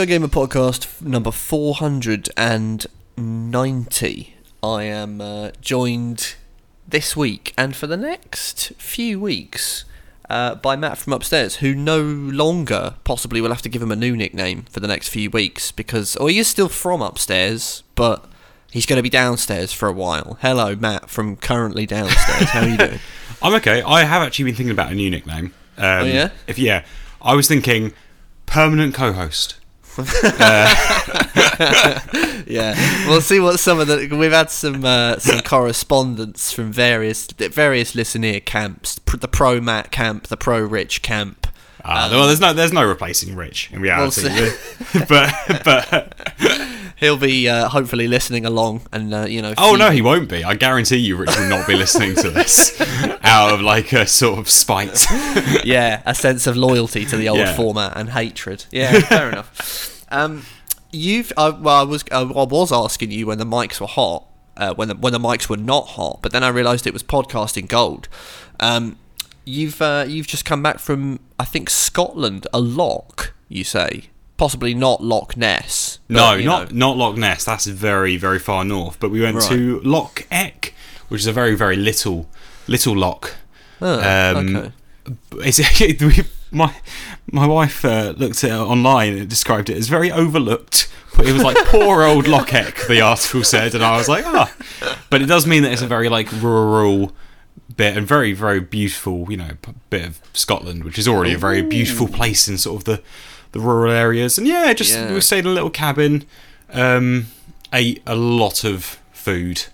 Video Gamer Podcast number 490. I am uh, joined this week and for the next few weeks uh, by Matt from upstairs, who no longer possibly will have to give him a new nickname for the next few weeks because, or he is still from upstairs, but he's going to be downstairs for a while. Hello, Matt from currently downstairs. How are you doing? I'm okay. I have actually been thinking about a new nickname. Um, Oh, yeah? If yeah, I was thinking permanent co-host. Yeah, we'll see what some of the we've had some uh, some correspondence from various various listener camps, the pro Matt camp, the pro Rich camp. Uh, well, there's no there's no replacing Rich in reality. but but He'll be uh, hopefully listening along, and uh, you know. oh no, he won't be. I guarantee you, Rich will not be listening to this out of like a sort of spite. yeah, a sense of loyalty to the old Yeah. format and hatred. Yeah, fair enough. Um, you've uh, well, I was uh, I was asking you when the mics were hot, uh, when the when the mics were not hot, but then I realised it was podcasting gold. Um, you've uh, you've just come back from I think Scotland, a lock. You say possibly not Loch Ness. but, no, not know. not Loch Ness. That's very very far north. But we went to Loch Eck, which is a very very little little loch. Oh, Um, okay. It's, we, my my wife uh, looked at it online and described it as very overlooked. But it was like poor old Loch Eck. the article said, and I was like, ah. But it does mean that it's a very like rural bit and very very beautiful, you know, bit of Scotland, which is already a very beautiful place in sort of the the rural areas. And yeah, just Yeah. we stayed in a little cabin, um, ate a lot of food.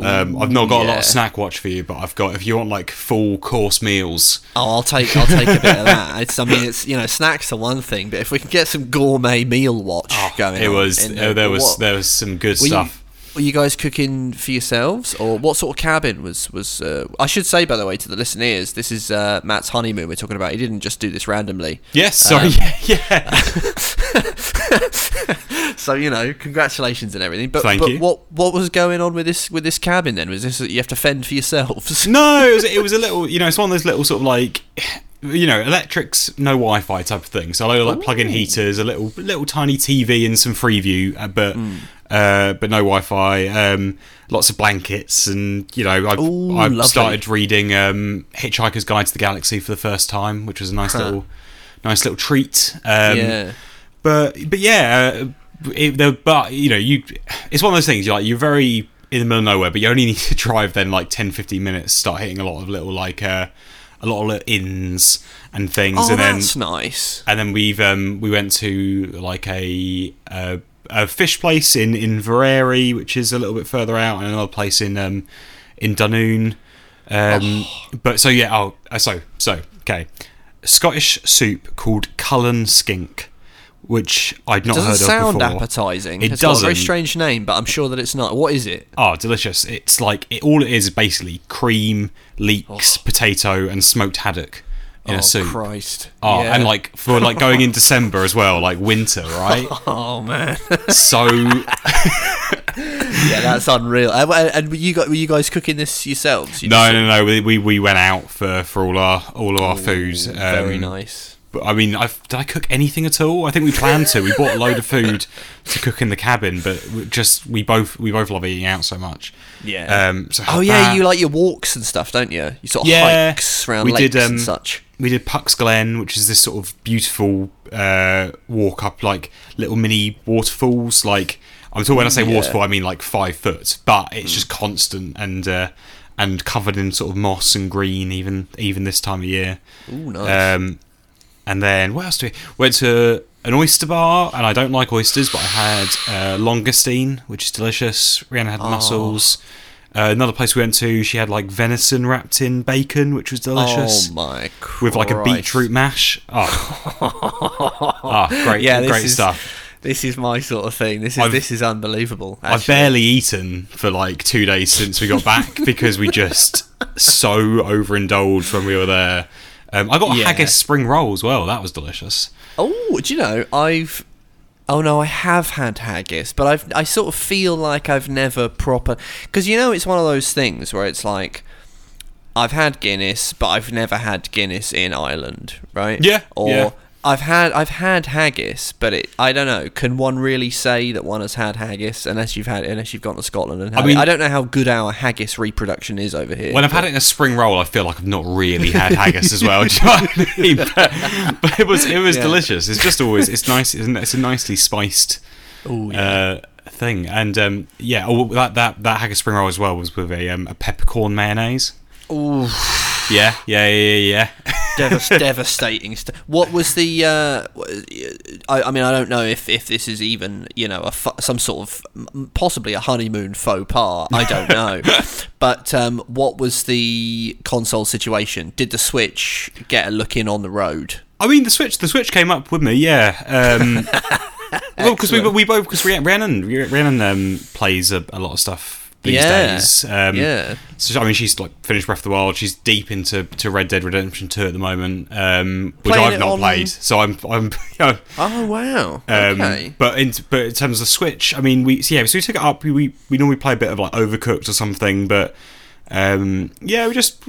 Um, I've not got a lot of snack watch for you, but I've got if you want like full course meals. Oh, I'll take I'll take a bit of that. It's I mean it's you know snacks are one thing, but if we can get some gourmet meal watch going, Oh, it was uh, there was what- there was some good stuff. Were you guys cooking for yourselves, or what sort of cabin was was? Uh, I should say by the way to the listeners, this is uh, Matt's honeymoon we're talking about. He didn't just do this randomly. Yes, sorry, Um, yeah, yeah. So you know, congratulations and everything. But, Thank but you. what what was going on with this with this cabin then? Was this that you have to fend for yourselves? No, it was it was a little, you know, it's one of those little sort of like, you know, electrics, no Wi-Fi type of thing. So I like plug-in heaters, a little little tiny TV, and some Freeview, uh, but Hmm. Uh, but no Wi-Fi. Um, lots of blankets, and you know, I've, Ooh, I've started reading um, Hitchhiker's Guide to the Galaxy for the first time, which was a nice little nice little treat. Um, yeah. but but yeah, uh, it, the, but you know, you it's one of those things. You're like you're very in the middle of nowhere, but you only need to drive then like 10, 15 minutes. Start hitting a lot of little like uh, a lot of little inns and things, Oh, and then that's nice. and then we've um, we went to like a. a a fish place in Inveraray, which is a little bit further out, and another place in um, in Dunoon. Um, But so yeah, oh, uh, so so okay, Scottish soup called Cullen Skink, which I'd not doesn't heard sound of before. appetizing. It it's got a very doesn't. strange name, but I'm sure that it's not. What is it? Oh, delicious! It's like it, all it is is basically cream, leeks, potato, and smoked haddock oh soup. Christ! Oh, Yeah. and like for like going in December as well, like winter, right? oh man, so yeah, that's unreal. And, and were you got were you guys cooking this yourselves? You no, just- no, no. We, we we went out for for all our all of our. Ooh, very Um, nice. But I mean, I've, did I cook anything at all? I think we planned to. We bought a load of food to cook in the cabin, but just we both we both love eating out so much. Yeah. Um. So Oh yeah, that- you like your walks and stuff, don't you? You sort of Yeah, hikes around we lakes did, um, and such. we did Pucks Glen, which is this sort of beautiful uh, walk up, like little mini waterfalls. Like I'm talking when I say Yeah. waterfall, I mean like five foot, but it's just constant and uh, and covered in sort of moss and green, even even this time of year. Ooh, nice. Um, and then what else do we went to an oyster bar, and I don't like oysters, but I had uh, langoustine, which is delicious. Rhiannon had mussels. Uh, another place we went to, she had like venison wrapped in bacon, which was delicious oh my! Christ. with like a beetroot mash. Oh, oh great, Yeah, great is, stuff. This is my sort of thing. This is I've- this is unbelievable. I've barely eaten for like two days since we got back because we just so overindulged when we were there. Um, I got a Yeah. haggis spring roll as well. That was delicious. Oh, do you know I've? Oh no, I have had haggis, but I've I sort of feel like I've never proper because you know it's one of those things where it's like I've had Guinness, but I've never had Guinness in Ireland, right? Yeah, Or yeah. I've had I've had haggis, but it I don't know. Can one really say that one has had haggis unless you've had unless you've gone to Scotland and I mean- it? I don't know how good our haggis reproduction is over here. When I've had it in a spring roll, I feel like I've not really had haggis as well. Do you know what I mean? But, but it was it was Yeah. delicious. It's just always it's nice. Isn't it? It's a nicely spiced Ooh, uh, thing. And um, yeah, oh, that that that haggis spring roll as well was with a um, a peppercorn mayonnaise. Ooh, Yeah, yeah, yeah, yeah. yeah. devas- devastating. stuff. what was the? Uh, I, I mean, I don't know if, if this is even you know a fu- some sort of possibly a honeymoon faux pas. I don't know. but um, what was the console situation? Did the Switch get a look in on the road? I mean, the switch the switch came up with me. Yeah. Um, well, because we we both because Rhiannon Rhiannon um, plays a, a lot of stuff these Yeah. days. Um, yeah. So I mean, she's like finished Breath of the Wild. She's deep into to Red Dead Redemption Two at the moment, um, which Playing I've not on- played. So I'm I'm you know, Oh wow. um, okay. but in but in terms of Switch, I mean, we so yeah, so we took it up. We we, we normally play a bit of like Overcooked or something, but um, yeah, we just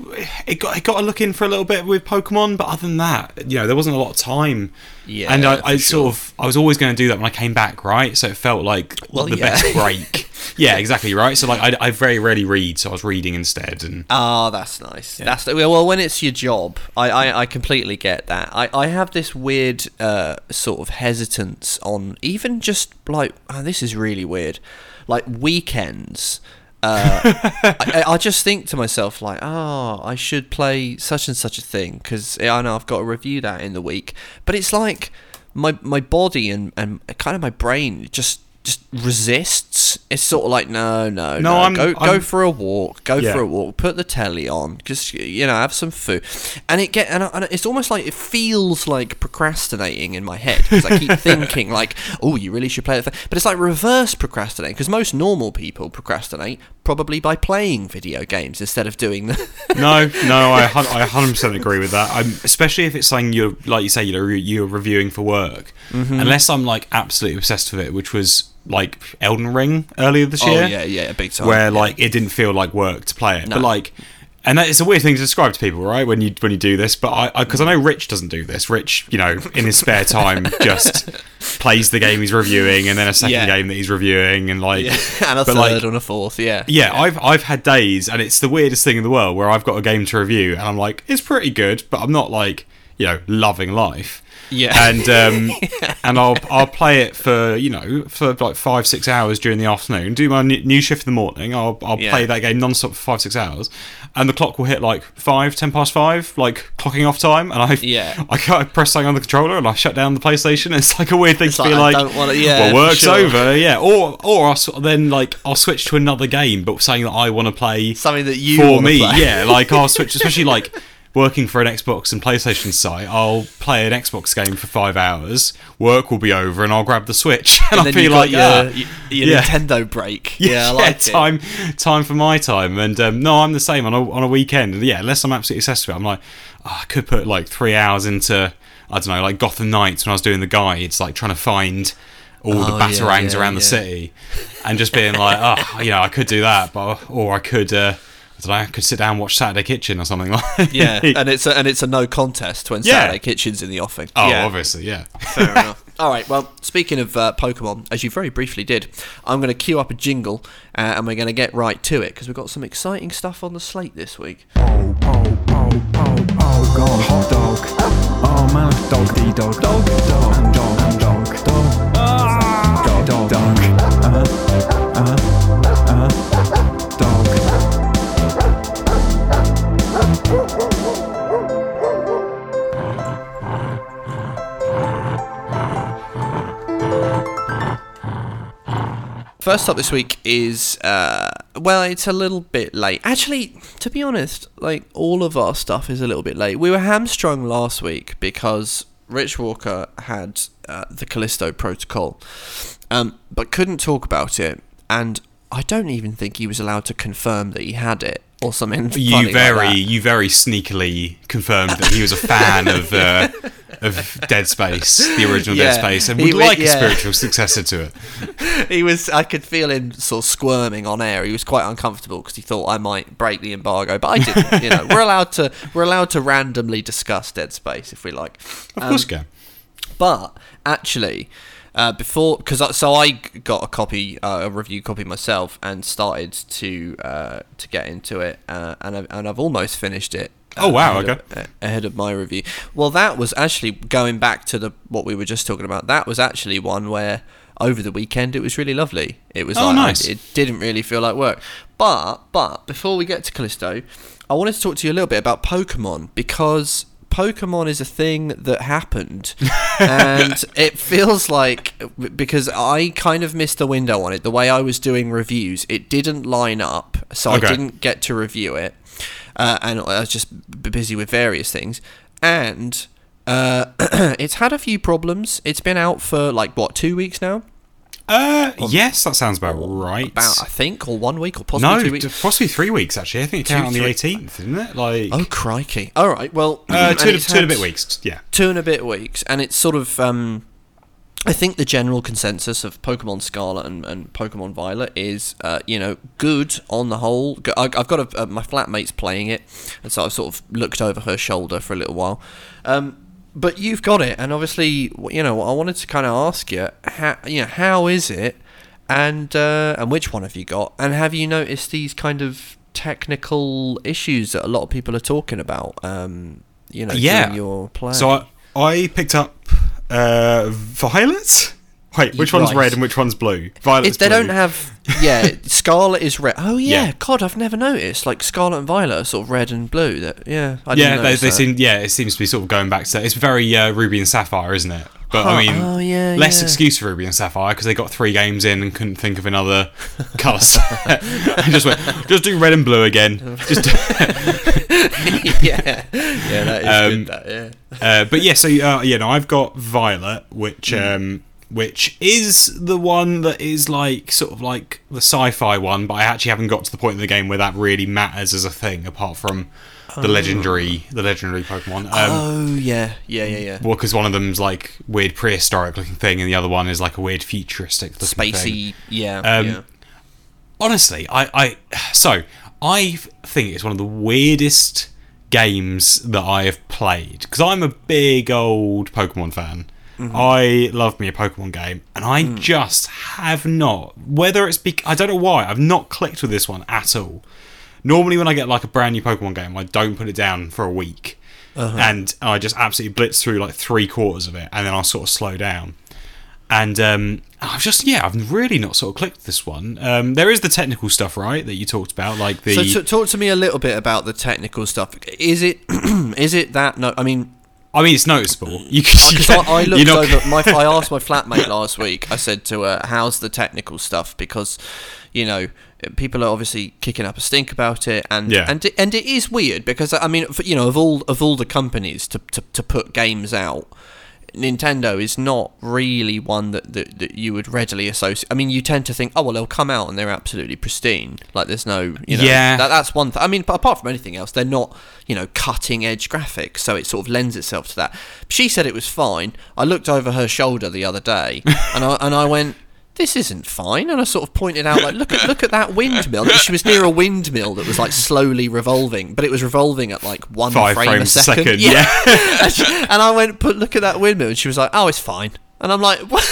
it got it got a look in for a little bit with Pokemon. But other than that, you know, there wasn't a lot of time. Yeah, and I, I sure. sort of I was always going to do that when I came back, right? So it felt like Well, the yeah. best break. yeah, exactly right. So like I, I very rarely read, so I was reading instead, and Ah, that's nice. That's well, when it's your job, I, I, I completely get that. I, I have this weird uh, sort of hesitance on even just like oh, this is really weird, like weekends. Uh, I, I just think to myself like, oh, I should play such and such a thing because I know I've got to review that in the week. But it's like my my body and, and kind of my brain just just resists. It's sort of like no, no, no. I'm- go go I'm- for a walk. Go Yeah. for a walk. Put the telly on. Just you know, have some food. And it get and, and it's almost like it feels like procrastinating in my head because I keep thinking like, oh, you really should play. Thing. But it's like reverse procrastinating because most normal people procrastinate probably by playing video games instead of doing them. no, no, I I hundred percent agree with that. I'm, especially if it's something you're like you say you're you're reviewing for work. Mm-hmm. Unless I'm like absolutely obsessed with it, which was like Elden Ring earlier this oh year, yeah, yeah, big time. where yeah. like it didn't feel like work to play it, No. but like. And that, it's a weird thing to describe to people, right? When you when you do this, but I because I, know Rich doesn't do this. Rich, you know, in his spare time, just plays the game he's reviewing, and then a second Yeah. game that he's reviewing, and like, Yeah, and a third like, and a fourth. Yeah, yeah, I've I've had days, and it's the weirdest thing in the world where I've got a game to review, and I'm like, it's pretty good, but I'm not like, you know, loving life. Yeah. And um, and I'll I'll play it for you know for like five six hours during the afternoon. Do my new shift in the morning. I'll I'll Yeah. play that game non-stop for five six hours, and the clock will hit like five ten past five, like clocking off time, and I Yeah. I, I press something on the controller and I shut down the PlayStation. It's like a weird thing It's to like, be I like, don't wanna- yeah, well, work's sure. over, yeah. Or or I'll then like I'll switch to another game, but saying that I want to play something that you for me. play. Yeah, like I'll switch, especially like working for an Xbox and PlayStation site. I'll play an Xbox game for five hours. Work will be over, and I'll grab the Switch, and, And I'll be like, your, your yeah. Nintendo break. yeah, Yeah, I like it. time, time for my time. And um, no, I'm the same on a on a weekend. And yeah, unless I'm absolutely obsessed with it, I'm like, oh, I could put like three hours into I don't know, like Gotham Knights when I was doing the guides, like trying to find all the Oh, yeah, batarangs yeah, around the city, and just being like, oh, you know, I could do that, but or I could. Uh, I don't know. I could sit down and watch Saturday Kitchen or something like. Yeah, and it's a, and it's a no contest when Yeah. Saturday Kitchen's in the offing. oh, yeah. obviously, yeah. Fair enough. All right. Well, speaking of uh, Pokemon, as you very briefly did, I'm going to cue up a jingle, uh, and we're going to get right to it because we've got some exciting stuff on the slate this week. Oh, oh, oh, oh, oh, God, hot dog. Oh, man, dog, D dog, dog, dog, and dog, and dog, dog, dog, dog, dog, uh-huh, uh-huh, First up this week is uh, well, it's a little bit late. Actually, to be honest, like all of our stuff is a little bit late. We were hamstrung last week because Rich Walker had uh, the Callisto Protocol, um, but couldn't talk about it, and I don't even think he was allowed to confirm that he had it or something. You like very, that. you very sneakily confirmed that he was a fan of uh, of Dead Space, the original Yeah, Dead Space, and he would wa- like a spiritual successor to it. he was I could feel him sort of squirming on air. He was quite uncomfortable because he thought I might break the embargo, but I didn't. you know, we're allowed to we're allowed to randomly discuss Dead Space if we like. Of Um, course, can. But actually, uh, before because so I got a copy, uh, a review copy myself, and started to uh, to get into it, uh, and I've, and I've almost finished it. Oh, wow, ahead okay. Of, ahead of my review. Well, that was actually going back to the what we were just talking about. That was actually one where over the weekend it was really lovely. It was Oh, like nice. it didn't really feel like work. But but before we get to Callisto, I wanted to talk to you a little bit about Pokemon because Pokemon is a thing that happened, and it feels like because I kind of missed the window on it. The way I was doing reviews, it didn't line up, so Okay. I didn't get to review it, uh, and I was just busy with various things, and. Uh, it's had a few problems. It's been out for like what two weeks now? Uh, yes, that sounds about right. About I think, or one week, or possibly no, two weeks. possibly three weeks actually. I think it came out on the 18th, didn't it? Like Oh crikey! All right, well, uh, two, and a- two and a bit weeks. Yeah. Two and a bit weeks, and it's sort of. Um, I think the general consensus of Pokemon Scarlet and, and Pokemon Violet is, uh, you know, good on the whole. I've got a, uh, my flatmate's playing it, and so I've sort of looked over her shoulder for a little while. Um, but you've got it, and obviously, you know, I wanted to kind of ask you, how, you know, how is it, and uh, and which one have you got, and have you noticed these kind of technical issues that a lot of people are talking about? Um, you know, Yeah. your play. So I, I picked up uh, Violet. Wait, which one's Right. red and which one's blue? Violet. They blue. don't have, yeah, Scarlet is red. Oh yeah, Yeah. God, I've never noticed. Like Scarlet and Violet are sort of red and blue. That yeah, I didn't yeah, they, they seem. Yeah, it seems to be sort of going back to. It's very uh, Ruby and Sapphire, isn't it? But Huh, I mean, oh, yeah, less yeah. excuse for Ruby and Sapphire because they got three games in and couldn't think of another colour set. and just went, just do red and blue again. Just, yeah, yeah, that is Um, good. That yeah. uh, but yeah, so uh, yeah, no, I've got Violet, which Hmm. um, which is the one that is like sort of like the sci-fi one, but I actually haven't got to the point in the game where that really matters as a thing, apart from the legendary, the legendary Pokemon. Um, oh yeah, yeah, yeah, yeah. Well, because one of them's like weird prehistoric looking thing, and the other one is like a weird futuristic looking thing. Spacey, yeah, Um, yeah. Honestly, I, I so I think it's one of the weirdest games that I have played because I'm a big old Pokemon fan. Mm-hmm. I love me a Pokemon game, and I Mm. just have not. Whether it's bec I don't know why I've not clicked with this one at all. Normally, when I get like a brand new Pokemon game, I don't put it down for a week, Uh-huh. and I just absolutely blitz through like three quarters of it, and then I'll sort of slow down. And um, I've just yeah, I've really not sort of clicked this one. Um, there is the technical stuff, right, that you talked about, like the So t- talk to me a little bit about the technical stuff. Is it is it that no? I mean, I mean, it's noticeable. Mm. You can, because I, I looked over my I asked my flatmate last week. I said to her, "How's the technical stuff?" Because you know people are obviously kicking up a stink about it, and Yeah. and and it is weird because I mean, you know, of all of all the companies to to, to put games out. Nintendo is not really one that, that, that you would readily associate. I mean, you tend to think, oh well, they'll come out and they're absolutely pristine. Like there's no, you know, Yeah. that, that's one thing. I mean, apart from anything else, they're not, you know, cutting edge graphics, so it sort of lends itself to that. She said it was fine. I looked over her shoulder the other day, and I and I went, "This isn't fine." And I sort of pointed out, like, "Look at look at that windmill." She was near a windmill that was like slowly revolving, but it was revolving at like one Five frame frames a a second. Yeah, and, she- and I went, "But look at that windmill," and she was like, "Oh, it's fine." And I'm like, "What?"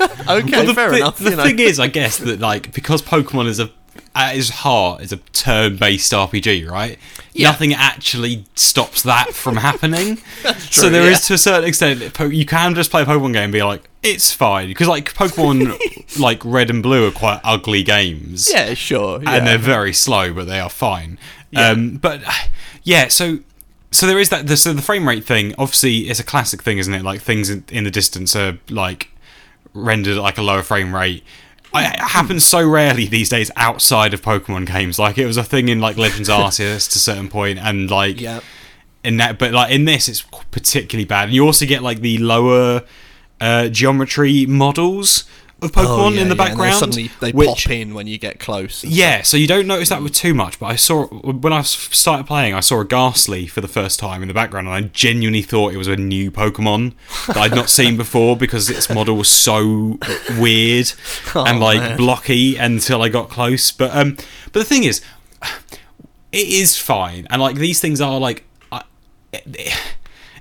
"Okay, Well, the fair thi- enough." The you know. thing is, I guess that like because Pokemon is a at its heart is a turn-based RPG, right? Yeah. Nothing actually stops that from happening. so true, there is yeah. to a certain extent, you can just play a Pokemon game and be like, it's fine because like Pokemon, like Red and Blue are quite ugly games. yeah, sure. yeah. and they're very slow, but they are fine. Um, but yeah, so so there is that. The, so the frame rate thing, obviously, it's a classic thing, isn't it? Like things in, in the distance are like rendered at like a lower frame rate. I, it happens so rarely these days outside of Pokemon games. Like it was a thing in like Legends Arceus to a certain point, and like yeah. in that but like in this it's particularly bad and you also get like the lower uh, geometry models of pokemon Oh, yeah, in the yeah, and they background suddenly they which pop in when you get close. and yeah so you don't notice that with too much but i saw when I started playing i saw a Gastly for the first time in the background and i genuinely thought it was a new pokemon that i'd not seen before because its model was so weird and Oh, like man. blocky until i got close but um but the thing is it is fine and like these things are like I-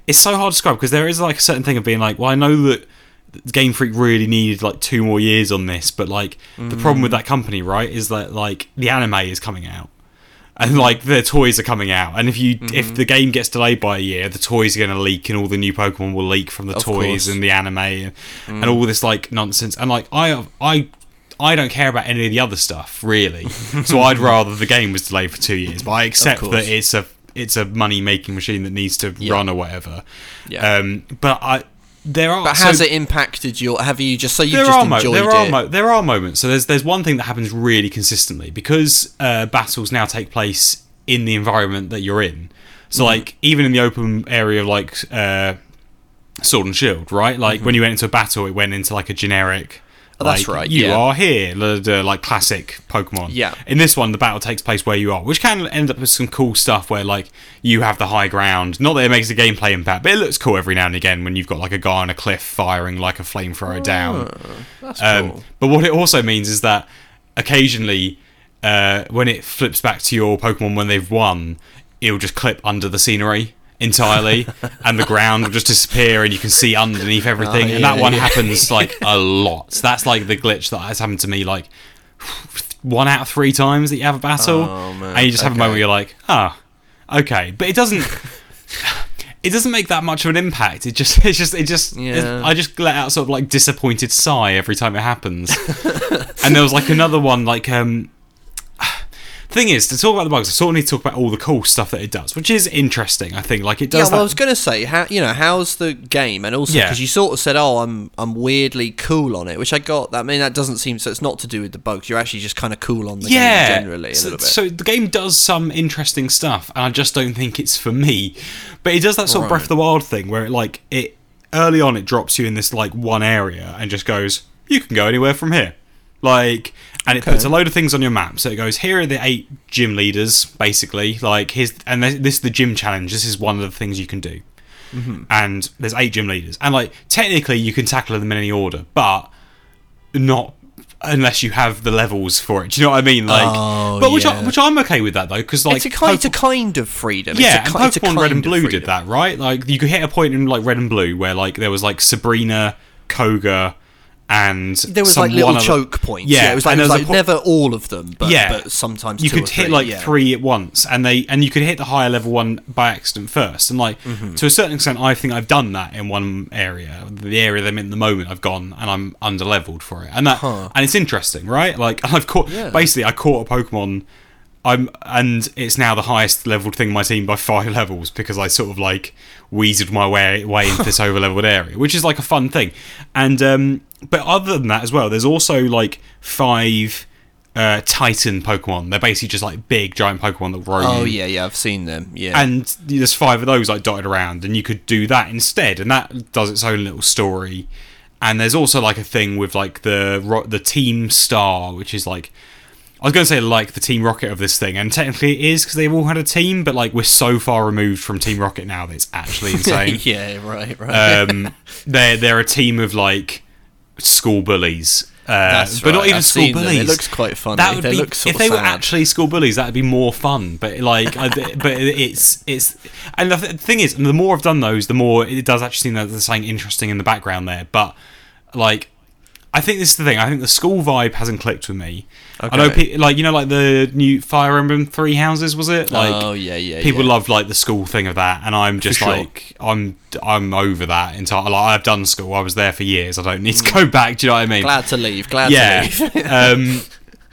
it's so hard to describe because there is like a certain thing of being like, well, I know that Game Freak really needed like two more years on this, but like the problem with mm. that company, right, is that like the anime is coming out. And like the toys are coming out, and if you if mm-hmm. the game gets delayed by a year, the toys are going to leak, and all the new Pokemon will leak from the Of toys course. and the anime and, and mm. all this like nonsense. And like I I I don't care about any of the other stuff really, so I'd rather the game was delayed for two years. But I accept that it's a it's a money making machine that needs to Yeah. run or whatever. Yeah. Um, but I there are But so- has it impacted your? Have you just so you just mo- enjoyed there are it? mo- there are moments. So there's there's one thing that happens really consistently because uh, battles now take place in the environment that you're in. So Mm-hmm. like even in the open area of like uh, Sword and Shield, right? Like when you went into a battle, it went into like a generic. Oh, that's like, right, You yeah. are here, the, the, like classic Pokemon. Yeah. In this one, the battle takes place where you are, which can end up with some cool stuff where like you have the high ground. Not that it makes a gameplay impact, but it looks cool every now and again when you've got like a guy on a cliff firing like a flamethrower down. That's Um, cool. but what it also means is that occasionally, uh, when it flips back to your Pokemon when they've won, it'll just clip under the scenery entirely, and the ground will just disappear, and you can see underneath everything. Oh, and that one yeah. happens like a lot. So that's like the glitch that has happened to me like one out of three times that you have a battle, Oh, man. and you just have a moment where you're like, ah, okay, but it doesn't. It doesn't make that much of an impact. It just, it's just, it just. Yeah. I just let out sort of like disappointed sigh every time it happens. and there was like another one, like um. Thing is, to talk about the bugs, I sort of need to talk about all the cool stuff that it does, which is interesting. I think, like it Yeah, does. well, I was going to say, how you know, how's the game, and also Yeah. because you sort of said, "Oh, I'm I'm weirdly cool on it," which I got. That I mean, that doesn't seem so. It's not to do with the bugs. You're actually just kind of cool on the yeah, game generally a so, little bit. so the game does some interesting stuff, and I just don't think it's for me. But it does that sort of Breath of the Wild thing where it like it early on it drops you in this like one area and just goes, you can go anywhere from here, like, and it puts a load of things on your map. So it goes, here are the eight gym leaders, basically, like here's and this is the gym challenge. This is one of the things you can do. Mm-hmm. And there's eight gym leaders, and like technically you can tackle them in any order, but not unless you have the levels for it. Do you know what I mean? Like, Oh, but which yeah. I, which I'm okay with that though, because like it's a kind, it's a kind of freedom. yeah, it's a, and ki- it's a Pokemon Red and Blue did that, right? Like you could hit a point in like Red and Blue where like there was like Sabrina, Koga, and There was some like little other- choke points. Yeah, Yeah, it was like, it was like po- never all of them, but, Yeah. but sometimes you could hit three, like yeah. three at once, and they and you could hit the higher level one by accident first. And like Mm-hmm. to a certain extent, I think I've done that in one area. The area that I'm in at the moment, I've gone and I'm under leveled for it, and that Huh. and it's interesting, right? Like I've caught basically I caught a Pokemon. I'm and it's now the highest leveled thing in my team by five levels because I sort of like weaseled my way way into this over leveled area, which is like a fun thing. And um, but other than that as well, there's also like five uh, Titan Pokemon. They're basically just like big giant Pokemon that roam. Oh yeah, yeah, I've seen them. Yeah, And there's five of those like dotted around, and you could do that instead, and that does its own little story. And there's also like a thing with like the ro- the Team Star, which is like I was going to say like the Team Rocket of this thing, and technically it is because they've all had a team, but like we're so far removed from Team Rocket now that it's actually insane. yeah, right, right. um, they're they're a team of like school bullies. Uh, That's but not even I've school seen them. bullies. It looks quite funny. That would They be if they were actually school bullies. That'd be more fun. But like, I, but it's it's and the th- thing is, the more I've done those, the more it does actually seem that there's something interesting in the background there. But like, I think this is the thing. I think the school vibe hasn't clicked with me. I know, pe- like you know, like the new Fire Emblem Three Houses was it? Like, oh yeah, yeah. people yeah. love like the school thing of that, and I'm just sure. like I'm I'm over that entirely. Like, I've done school. I was there for years. I don't need to go back. Do you know what I mean? Mm. Glad to leave. Glad yeah. to leave. um,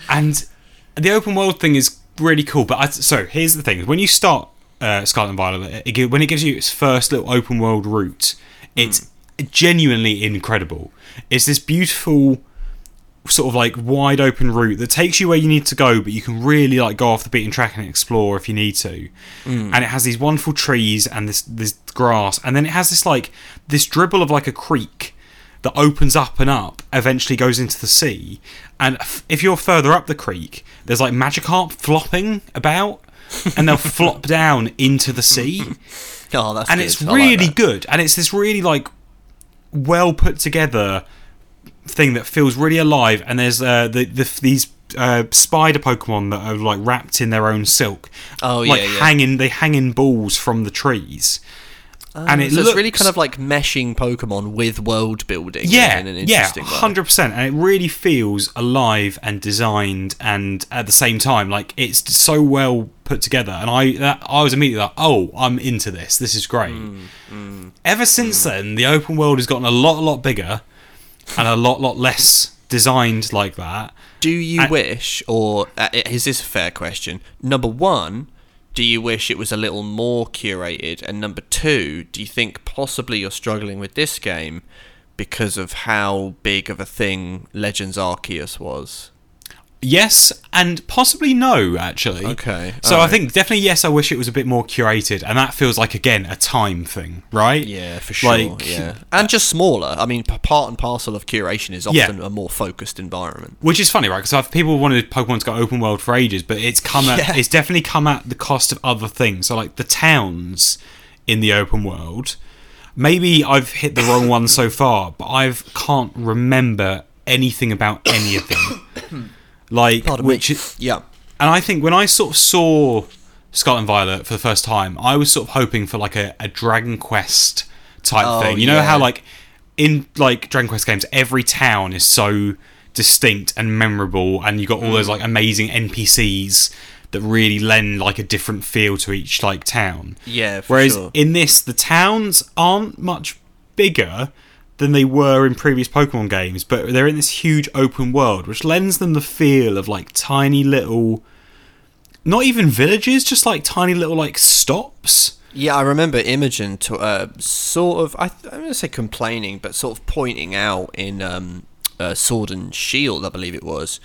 and the open world thing is really cool. But I, so here's the thing: when you start uh, Scarlet and Violet, it, when it gives you its first little open world route, it's genuinely incredible. It's this beautiful sort of like wide open route that takes you where you need to go, but you can really like go off the beaten track and explore if you need to. Mm. And it has these wonderful trees and this this grass, and then it has this like this dribble of like a creek that opens up and up, eventually goes into the sea. And f- if you're further up the creek, there's like magic Magikarp flopping about, and they'll flop down into the sea oh, that's and good. it's like really that. good and it's this really like well put together thing that feels really alive and there's uh the, the these uh, spider Pokemon that are like wrapped in their own silk. Oh, like yeah, yeah. hanging they hang in balls from the trees. and it so looks it's really kind of like meshing Pokemon with world building. yeah, in an yeah, hundred percent, and it really feels alive and designed, and at the same time, like it's so well put together. And I, that, I was immediately like, oh, I'm into this. This is great. Mm, Ever since then, the open world has gotten a lot, a lot bigger, and a lot, lot less designed like that. Do you I- wish, or uh, is this a fair question? Number one, do you wish it was a little more curated? And number two, do you think possibly you're struggling with this game because of how big of a thing Legends Arceus was? Yes, and possibly no, actually. Okay, So I think definitely yes. I wish it was a bit more curated, and that feels like again a time thing, right? Yeah, for sure. Like- yeah, and just smaller. I mean, part and parcel of curation is Yeah. often a more focused environment. Which is funny, right? Because people wanted Pokemon to go open world for ages, but it's come at Yeah. it's definitely come at the cost of other things. So like the towns in the open world. Maybe I've hit the wrong one so far, but I can't remember anything about any of them. Like Pardon which, me. Yeah. and I think when I sort of saw Scarlet and Violet for the first time, I was sort of hoping for like a, a Dragon Quest type Oh, thing. You know yeah. how like in like Dragon Quest games, every town is so distinct and memorable, and you got all Mm. those like amazing NPCs that really lend like a different feel to each like town. Yeah, for Whereas sure. in this, the towns aren't much bigger than they were in previous Pokemon games, but they're in this huge open world, which lends them the feel of like tiny little, not even villages, just like tiny little like stops. Yeah, I remember Imogen to uh, sort of I I'm going to say complaining, but sort of pointing out in um, uh, Sword and Shield, I believe it was.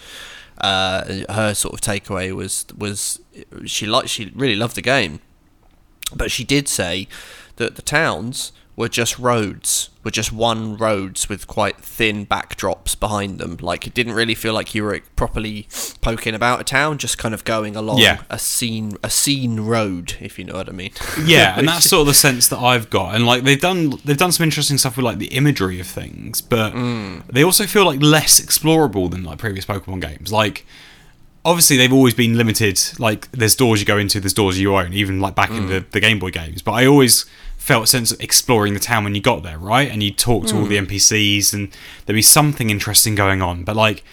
Uh, her sort of takeaway was was she liked she really loved the game, but she did say that the towns were just roads, were just one roads with quite thin backdrops behind them. Like it didn't really feel like you were properly poking about a town, just kind of going along Yeah. a scene a scene road, if you know what I mean. Yeah, and that's sort of the sense that I've got. And like they've done, they've done some interesting stuff with like the imagery of things, but mm. they also feel like less explorable than like previous Pokemon games. Like obviously they've always been limited. Like there's doors you go into, there's doors you own, even like back in mm. the, the Game Boy games. But I always felt a sense of exploring the town when you got there, right? And you talk to all the hmm. NPCs, and there'd be something interesting going on. But like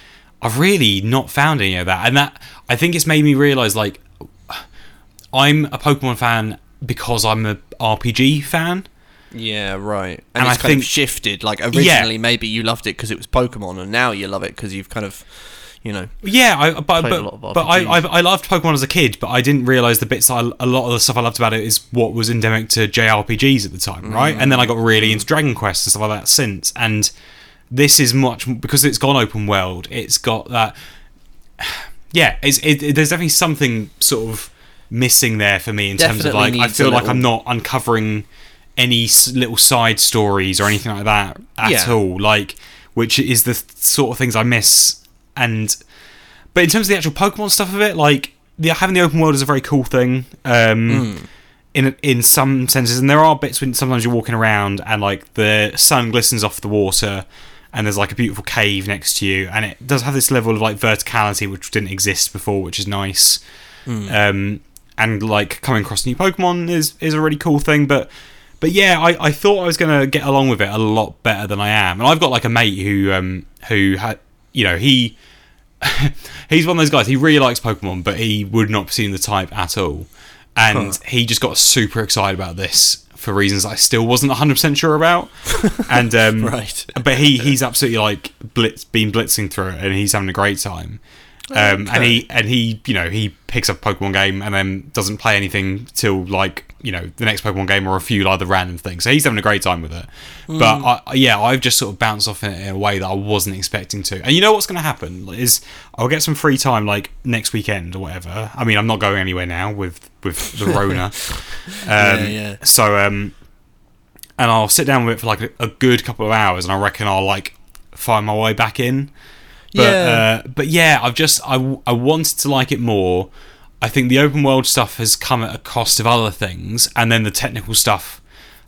I've really not found any of that, and that I think it's made me realize like I'm a Pokemon fan because I'm a RPG fan. Yeah, right. And, And it's I kind think- of shifted. Like originally, maybe you loved it because it was Pokemon, and now you love it because you've kind of, you know, Yeah, I, but but, but I, I. I loved Pokemon as a kid, but I didn't realize the bits I, a lot of the stuff I loved about it is what was endemic to JRPGs at the time, right? And then I got really into Dragon Quest and stuff like that since. And this is much because it's gone open world. It's got that. Yeah, it's it, it- there's definitely something sort of missing there for me in terms of like I feel like I'm not uncovering any little side stories or anything like that at Yeah. all. Like, which is the th- sort of things I miss. And but in terms of the actual Pokemon stuff of it, like the, having the open world is a very cool thing. Um, In in some senses, and there are bits when sometimes you're walking around and like the sun glistens off the water, and there's like a beautiful cave next to you, and it does have this level of like verticality which didn't exist before, which is nice. Um, and like coming across new Pokemon is is a really cool thing, but. But yeah, I, I thought I was gonna get along with it a lot better than I am, and I've got like a mate who um who had you know he he's one of those guys. He really likes Pokemon, but he would not pursue the type at all. And he just got super excited about this for reasons I still wasn't 100 percent sure about. And um, Right. but he he's absolutely like blitz been blitzing through it, and he's having a great time. Um, And he and he you know he picks up a Pokemon game and then doesn't play anything till like you know the next Pokemon game or a few other random things. So he's having a great time with it. But I, yeah, I've just sort of bounced off in it in a way that I wasn't expecting to. And you know what's going to happen is I'll get some free time like next weekend or whatever. I mean, I'm not going anywhere now with with the Rona. Um, yeah. So um, and I'll sit down with it for like a, a good couple of hours, and I reckon I'll like find my way back in. But Yeah. uh, but yeah, I've just I, I wanted to like it more. I think the open world stuff has come at a cost of other things, and then the technical stuff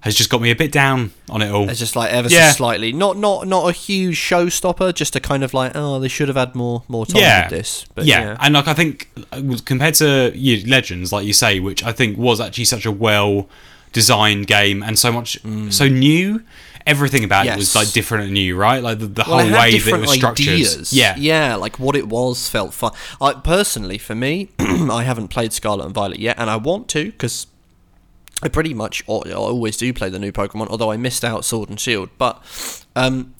has just got me a bit down on it all. it's just like ever Yeah. so slightly, not not not a huge showstopper, just a kind of like, oh, they should have had more more time yeah, with this. But yeah. yeah, and like I think uh, compared to you, Legends, like you say, which I think was actually such a well designed game and so much so new. Everything about it was. Like different and new, right? Like the, the Well, whole way that it was structured. ideas. Yeah, yeah, like what it was felt fun. I personally, for me, I haven't played Scarlet and Violet yet, and I want to because I pretty much I always do play the new Pokemon. Although I missed out Sword and Shield, but um,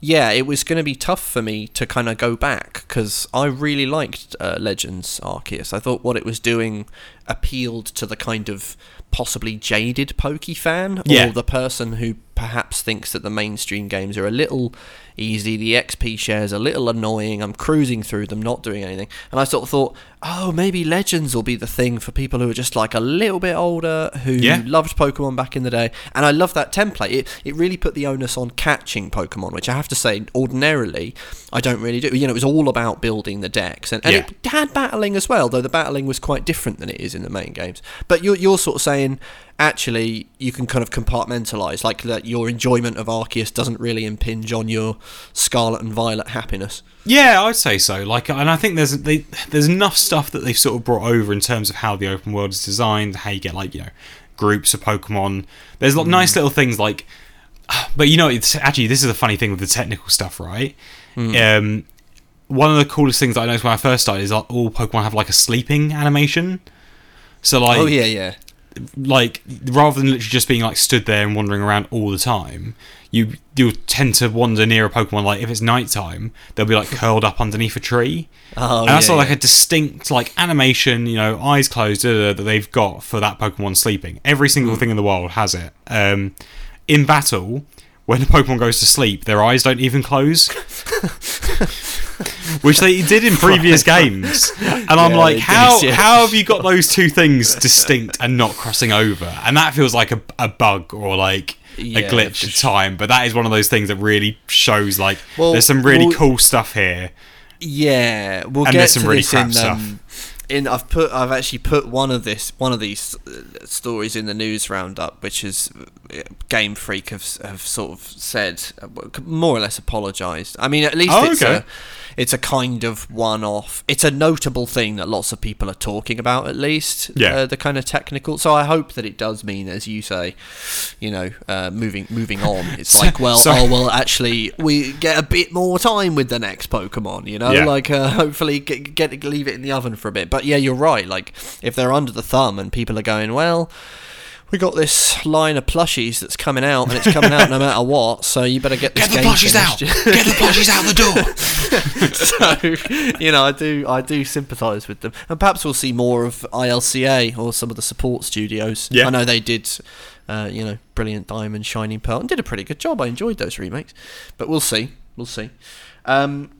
yeah, it was going to be tough for me to kind of go back because I really liked uh, Legends Arceus. I thought what it was doing appealed to the kind of possibly jaded Pokey fan Yeah. or the person who perhaps thinks that the mainstream games are a little easy, the XP shares a little annoying, I'm cruising through them, not doing anything. And I sort of thought, oh, maybe Legends will be the thing for people who are just like a little bit older, who Yeah. loved Pokemon back in the day. And I love that template. It, it really put the onus on catching Pokemon, which I have to say, ordinarily, I don't really do. You know, it was all about building the dex. And, and Yeah. it had battling as well, though the battling was quite different than it is in the main games. But you're, you're sort of saying, actually, you can kind of compartmentalize, like that your enjoyment of Arceus doesn't really impinge on your Scarlet and Violet happiness. Yeah, I'd say so. Like, and I think there's they, there's enough stuff that they've sort of brought over in terms of how the open world is designed, how you get like you know groups of Pokemon. There's like nice little things like, but you know, it's actually this is a funny thing with the technical stuff, right? Um, one of the coolest things that I noticed when I first started is like all Pokemon have like a sleeping animation. So like, oh, yeah, yeah. Like rather than literally just being like stood there and wandering around all the time, you you'll tend to wander near a Pokemon. Like if it's nighttime, they'll be like curled up underneath a tree. Oh, and that's yeah, like yeah. a distinct like animation, you know, eyes closed da, da, da, that they've got for that Pokemon sleeping. Every single thing in the world has it. Um, in battle, when the Pokemon goes to sleep, their eyes don't even close. Which they did in previous games, and I'm Yeah, like, how did, yeah. how have you got those two things distinct and not crossing over? And that feels like a, a bug or like Yeah, a glitch at time. But that is one of those things that really shows like Well, there's some really well- cool stuff here. Yeah, we'll And get there's some to really crap in, stuff. um, in I've put I've actually put one of this one of these uh, stories in the news roundup, which is Game Freak have have sort of said uh, more or less apologised. I mean, at least Oh, it's okay. a it's a kind of one-off. It's a notable thing that lots of people are talking about. At least, Yeah. uh, the kind of technical. So I hope that it does mean, as you say, you know, uh, moving moving on. It's like, well, sorry. oh well, actually, we get a bit more time with the next Pokemon. You know, Yeah. like uh, hopefully get, get leave it in the oven for a bit. But yeah, you're right. Like if they're under the thumb and people are going, well. We got this line of plushies that's coming out, and it's coming out no matter what. So you better get this Get the game plushies out! Get the plushies out the door! so you know, I do I do sympathise with them, and perhaps we'll see more of ILCA or some of the support studios. Yeah. I know they did, uh, you know, Brilliant Diamond, Shining Pearl, and did a pretty good job. I enjoyed those remakes, but we'll see, we'll see. Um,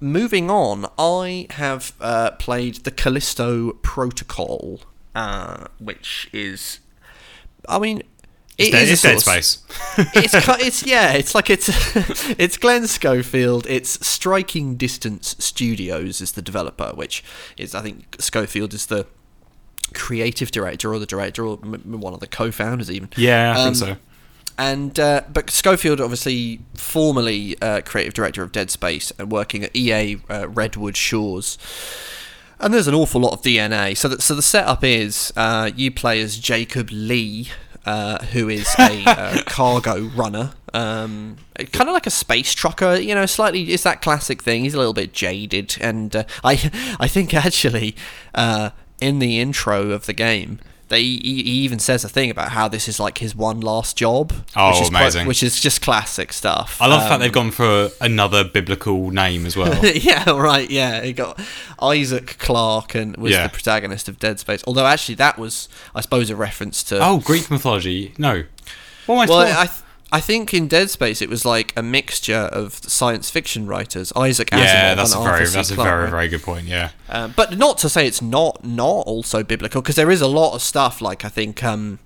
moving on, I have uh, played the Callisto Protocol, uh, which is, I mean. It's it dead, is it's dead space. it's it's yeah, it's like it's it's Glenn Schofield. It's Striking Distance Studios is the developer, which is I think Schofield is the creative director or the director or one of the co-founders even. Yeah, I Um, think so. And uh, but Schofield, obviously formerly uh, creative director of Dead Space and working at EA uh, Redwood Shores. And there's an awful lot of DNA. So that so the setup is uh, you play as Jacob Lee, uh, who is a uh, cargo runner, um, kind of like a space trucker. You know, slightly. It's that classic thing. He's a little bit jaded, and uh, I I think actually uh, in the intro of the game. They, he, he even says a thing about how this is like his one last job. Oh, which is quite- amazing. which is just classic stuff. I love the fact Um, they've gone for another biblical name as well. yeah, right. Yeah, he got Isaac Clarke and was Yeah. the protagonist of Dead Space. Although actually, that was, I suppose, a reference to. oh, Greek mythology. No. What am I well, talking- I th- I think in Dead Space it was like a mixture of science fiction writers, Isaac Asimov yeah, that's a very Arthur C. that's a very very good point. Yeah. Um, but not to say it's not not also biblical because there is a lot of stuff like I think um,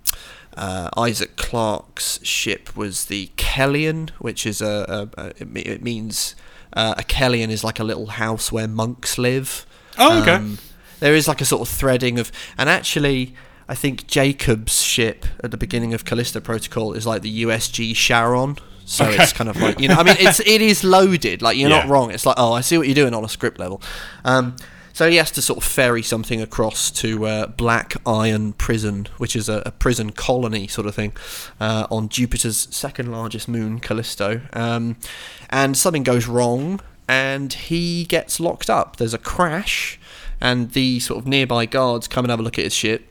uh, Isaac Clarke's ship was the Kellion, which is a, a, a it, it means uh, a Kellion is like a little house where monks live. Oh, okay. Um, there is like a sort of threading of, and actually. I think Jacob's ship at the beginning of Callisto Protocol is like the USG Charon, so Okay. it's kind of like you know. I mean, it's it is loaded. Like you're not wrong. It's like oh, I see what you're doing on a script level. Um, So he has to sort of ferry something across to uh, Black Iron Prison, which is a, a prison colony sort of thing, uh, on Jupiter's second largest moon, Callisto. Um, and something goes wrong, and he gets locked up. There's a crash, and the sort of nearby guards come and have a look at his ship.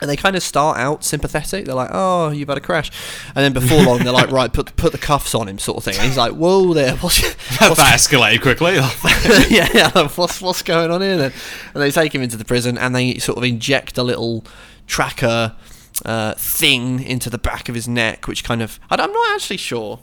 And they kind of start out sympathetic. They're like, "Oh, you've had a crash," and then before long, they're like, "Right, put put the cuffs on him," sort of thing. And he's like, "Whoa, there, what's, that what's escalated quickly. yeah, yeah, what's what's going on here then? And they take him into the prison and they sort of inject a little tracker uh, thing into the back of his neck, which kind of I'm not actually sure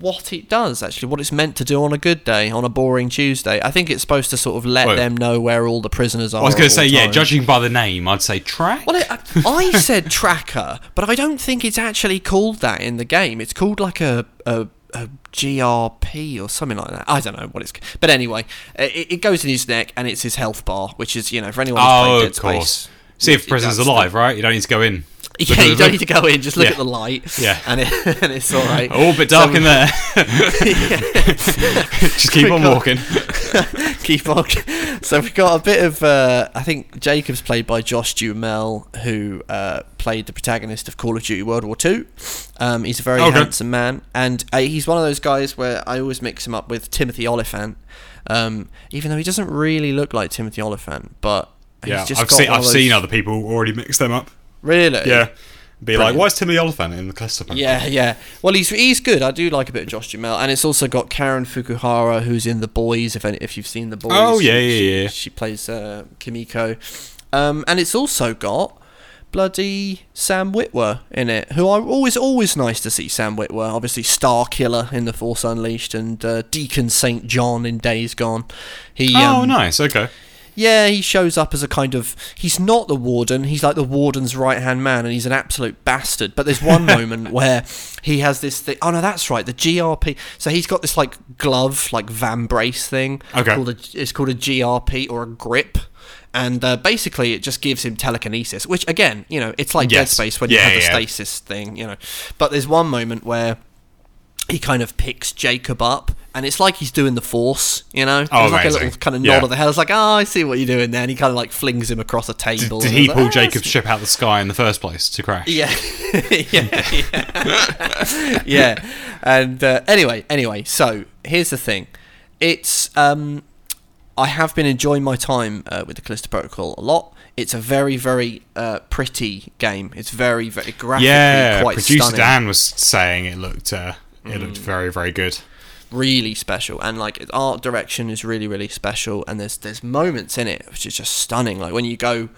what it does actually, what it's meant to do on a good day, on a boring Tuesday. I think it's supposed to sort of let Well- them know where all the prisoners are. I was going to say, yeah, judging by the name, I'd say track. Well, it, I said tracker, but I don't think it's actually called that in the game. It's called like a, a, a GRP or something like that. I don't know what it's. But anyway, it, it goes in his neck and it's his health bar, which is you know for anyone who's oh, played Dead of course. Space. See if prison's that's the- alive, right? You don't need to go in. Yeah, you don't need to go in. Just look Yeah. at the light. Yeah. and, it, and it's all right. Oh, a bit dark So- in there. Just keep on got- walking. keep on. So we've got a bit of. Uh, I think Jacob's played by Josh Duhamel, who uh, played the protagonist of Call of Duty World War Two. Um, he's a very Okay. handsome man, and uh, he's one of those guys where I always mix him up with Timothy Olyphant, um, even though he doesn't really look like Timothy Olyphant, but. Yeah, he's just I've got seen I've those- seen other people already mix them up. Really? Yeah, be like, why is Timmy Olyphant in the cluster? pack?" Yeah, yeah. Well, he's he's good. I do like a bit of Josh Duhamel, and it's also got Karen Fukuhara, who's in The Boys. If any, if you've seen The Boys, Oh, yeah, yeah, she- yeah. She plays uh, Kimiko, um, and it's also got bloody Sam Witwer in it, who I always always nice to see. Sam Witwer, obviously Starkiller in The Force Unleashed, and uh, Deacon Saint John in Days Gone. He Oh, um, nice. Okay. Yeah, he shows up as a kind of. He's not the warden. He's like the warden's right hand man, and he's an absolute bastard. But there's one moment where he has this thing. Oh no, that's right, the GRP. So he's got this like glove, like vambrace thing. Okay. Called a, it's called a GRP or a grip. And uh, basically, it just gives him telekinesis, which again, you know, it's like Dead Space when you Yeah, have the yeah. stasis thing, you know. But there's one moment where he kind of picks Jacob up, and it's like he's doing the Force, you know. Oh, There's like a little kind of Yeah. nod of the head. It's like, oh, I see what you're doing there. And he kind of like flings him across a table. did I he like, pull "Ah, Jacob's ship out of the sky in the first place to crash? Yeah, yeah, yeah. yeah. And uh, anyway, anyway, so here's the thing. It's um, I have been enjoying my time uh, with the Callisto Protocol a lot. It's a very, very uh, pretty game. It's very, very graphically Yeah, quite producer stunning. Dan was saying it looked uh, it Mm. looked very very good. Really special and like its art direction is really really special and there's there's moments in it which is just stunning like when you go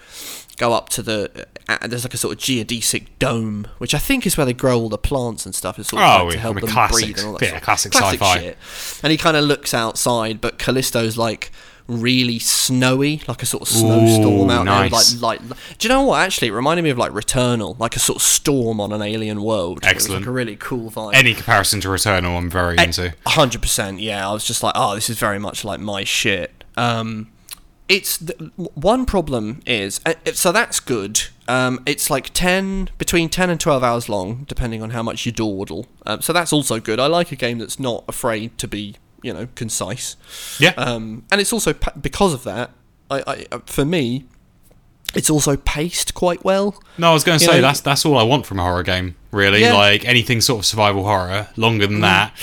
go up to the uh, there's like a sort of geodesic dome which I think is where they grow all the plants and stuff it's sort of Oh, like to help I mean, them classic- breathe and all that yeah, sort of- classic classic sci-fi. shit. and he kind of looks outside but Callisto's like really snowy like a sort of snowstorm Ooh, out nice. there like like do you know what actually it reminded me of like Returnal like a sort of storm on an alien world It was, Excellent. like a really cool vibe Any comparison to Returnal, I'm very into. hundred percent. Yeah, I was just like, oh, this is very much like my shit. Um, it's the, one problem is uh, so that's good. Um, it's like ten between ten and twelve hours long, depending on how much you dawdle. Um, so that's also good. I like a game that's not afraid to be, you know, concise. Yeah. Um, and it's also because of that. I, I uh, for me, it's also paced quite well. No, I was going to say know- that's that's all I want from a horror game. Really, Yeah. like anything sort of survival horror, longer than that,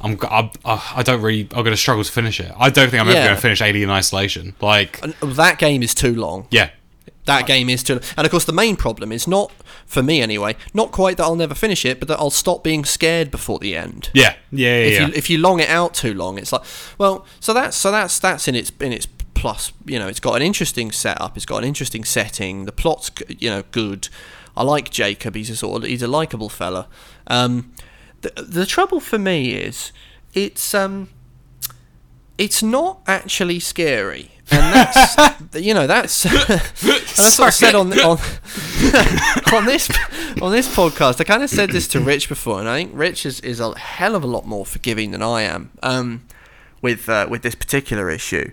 I'm I, I don't really I'm going to struggle to finish it. I don't think I'm ever going to finish Alien Isolation. Like, And that game is too long. yeah, That game is too, and of course the main problem is not for me anyway. Not quite that I'll never finish it, but that I'll stop being scared before the end. yeah, yeah, yeah. If yeah. you if you long it out too long, it's like well, so that's so that's that's in its in its plus. You know, it's got an interesting setup. It's got an interesting setting. The plot's you know good. I like Jacob. He's a sort of he's a likable fella. Um, the the trouble for me is it's um it's not actually scary. And that's you know that's and that's what I said on on on this on this podcast. I kind of said this to Rich before, and I think Rich is, is a hell of a lot more forgiving than I am um, with uh, with this particular issue.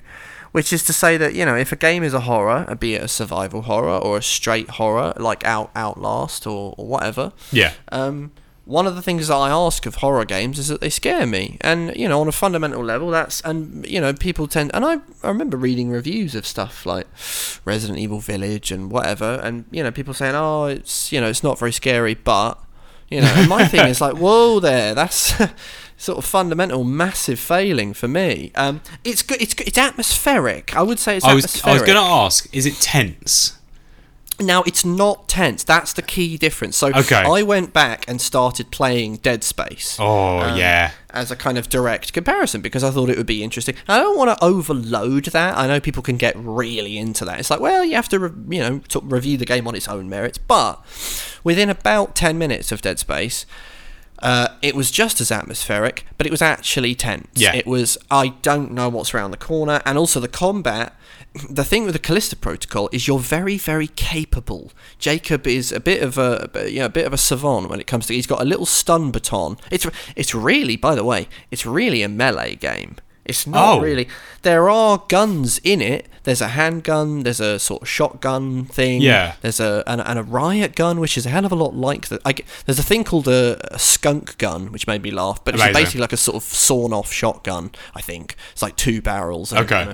Which is to say that you know if a game is a horror, be it a survival horror or a straight horror like Out Outlast or, or whatever, yeah. um, one of the things that I ask of horror games is that they scare me, and you know, on a fundamental level, that's and you know, people tend and I, I remember reading reviews of stuff like Resident Evil Village and whatever, and you know, people saying, oh, it's you know, it's not very scary, but you know, my thing is like, whoa, there, that's. Sort of fundamental, massive failing for me. Um, it's good. It's good. It's atmospheric. I would say it's I was atmospheric. I was going to ask, is it tense? Now it's not tense. That's the key difference. So Okay. I went back and started playing Dead Space. Oh um, yeah. As a kind of direct comparison because I thought it would be interesting. I don't want to overload that. I know people can get really into that. It's like, well, you have to, re- you know, to review the game on its own merits. But within about ten minutes of Dead Space, uh, it was just as atmospheric, but it was actually tense. Yeah. It was, I don't know what's around the corner, and also the combat. The thing with the Callisto Protocol is you're very, very capable. Jacob is a bit of a, you know, a bit of a savant when it comes to. He's got a little stun baton. It's, it's really, by the way, it's really a melee game. It's not Oh. really. There are guns in it. There's a handgun. There's a sort of shotgun thing. Yeah. There's a and, and a riot gun, which is a hell of a lot like the. I, g- there's a thing called a, a skunk gun, which made me laugh, but it's basically like a sort of sawn-off shotgun. I think it's like two barrels. and, Okay. you know.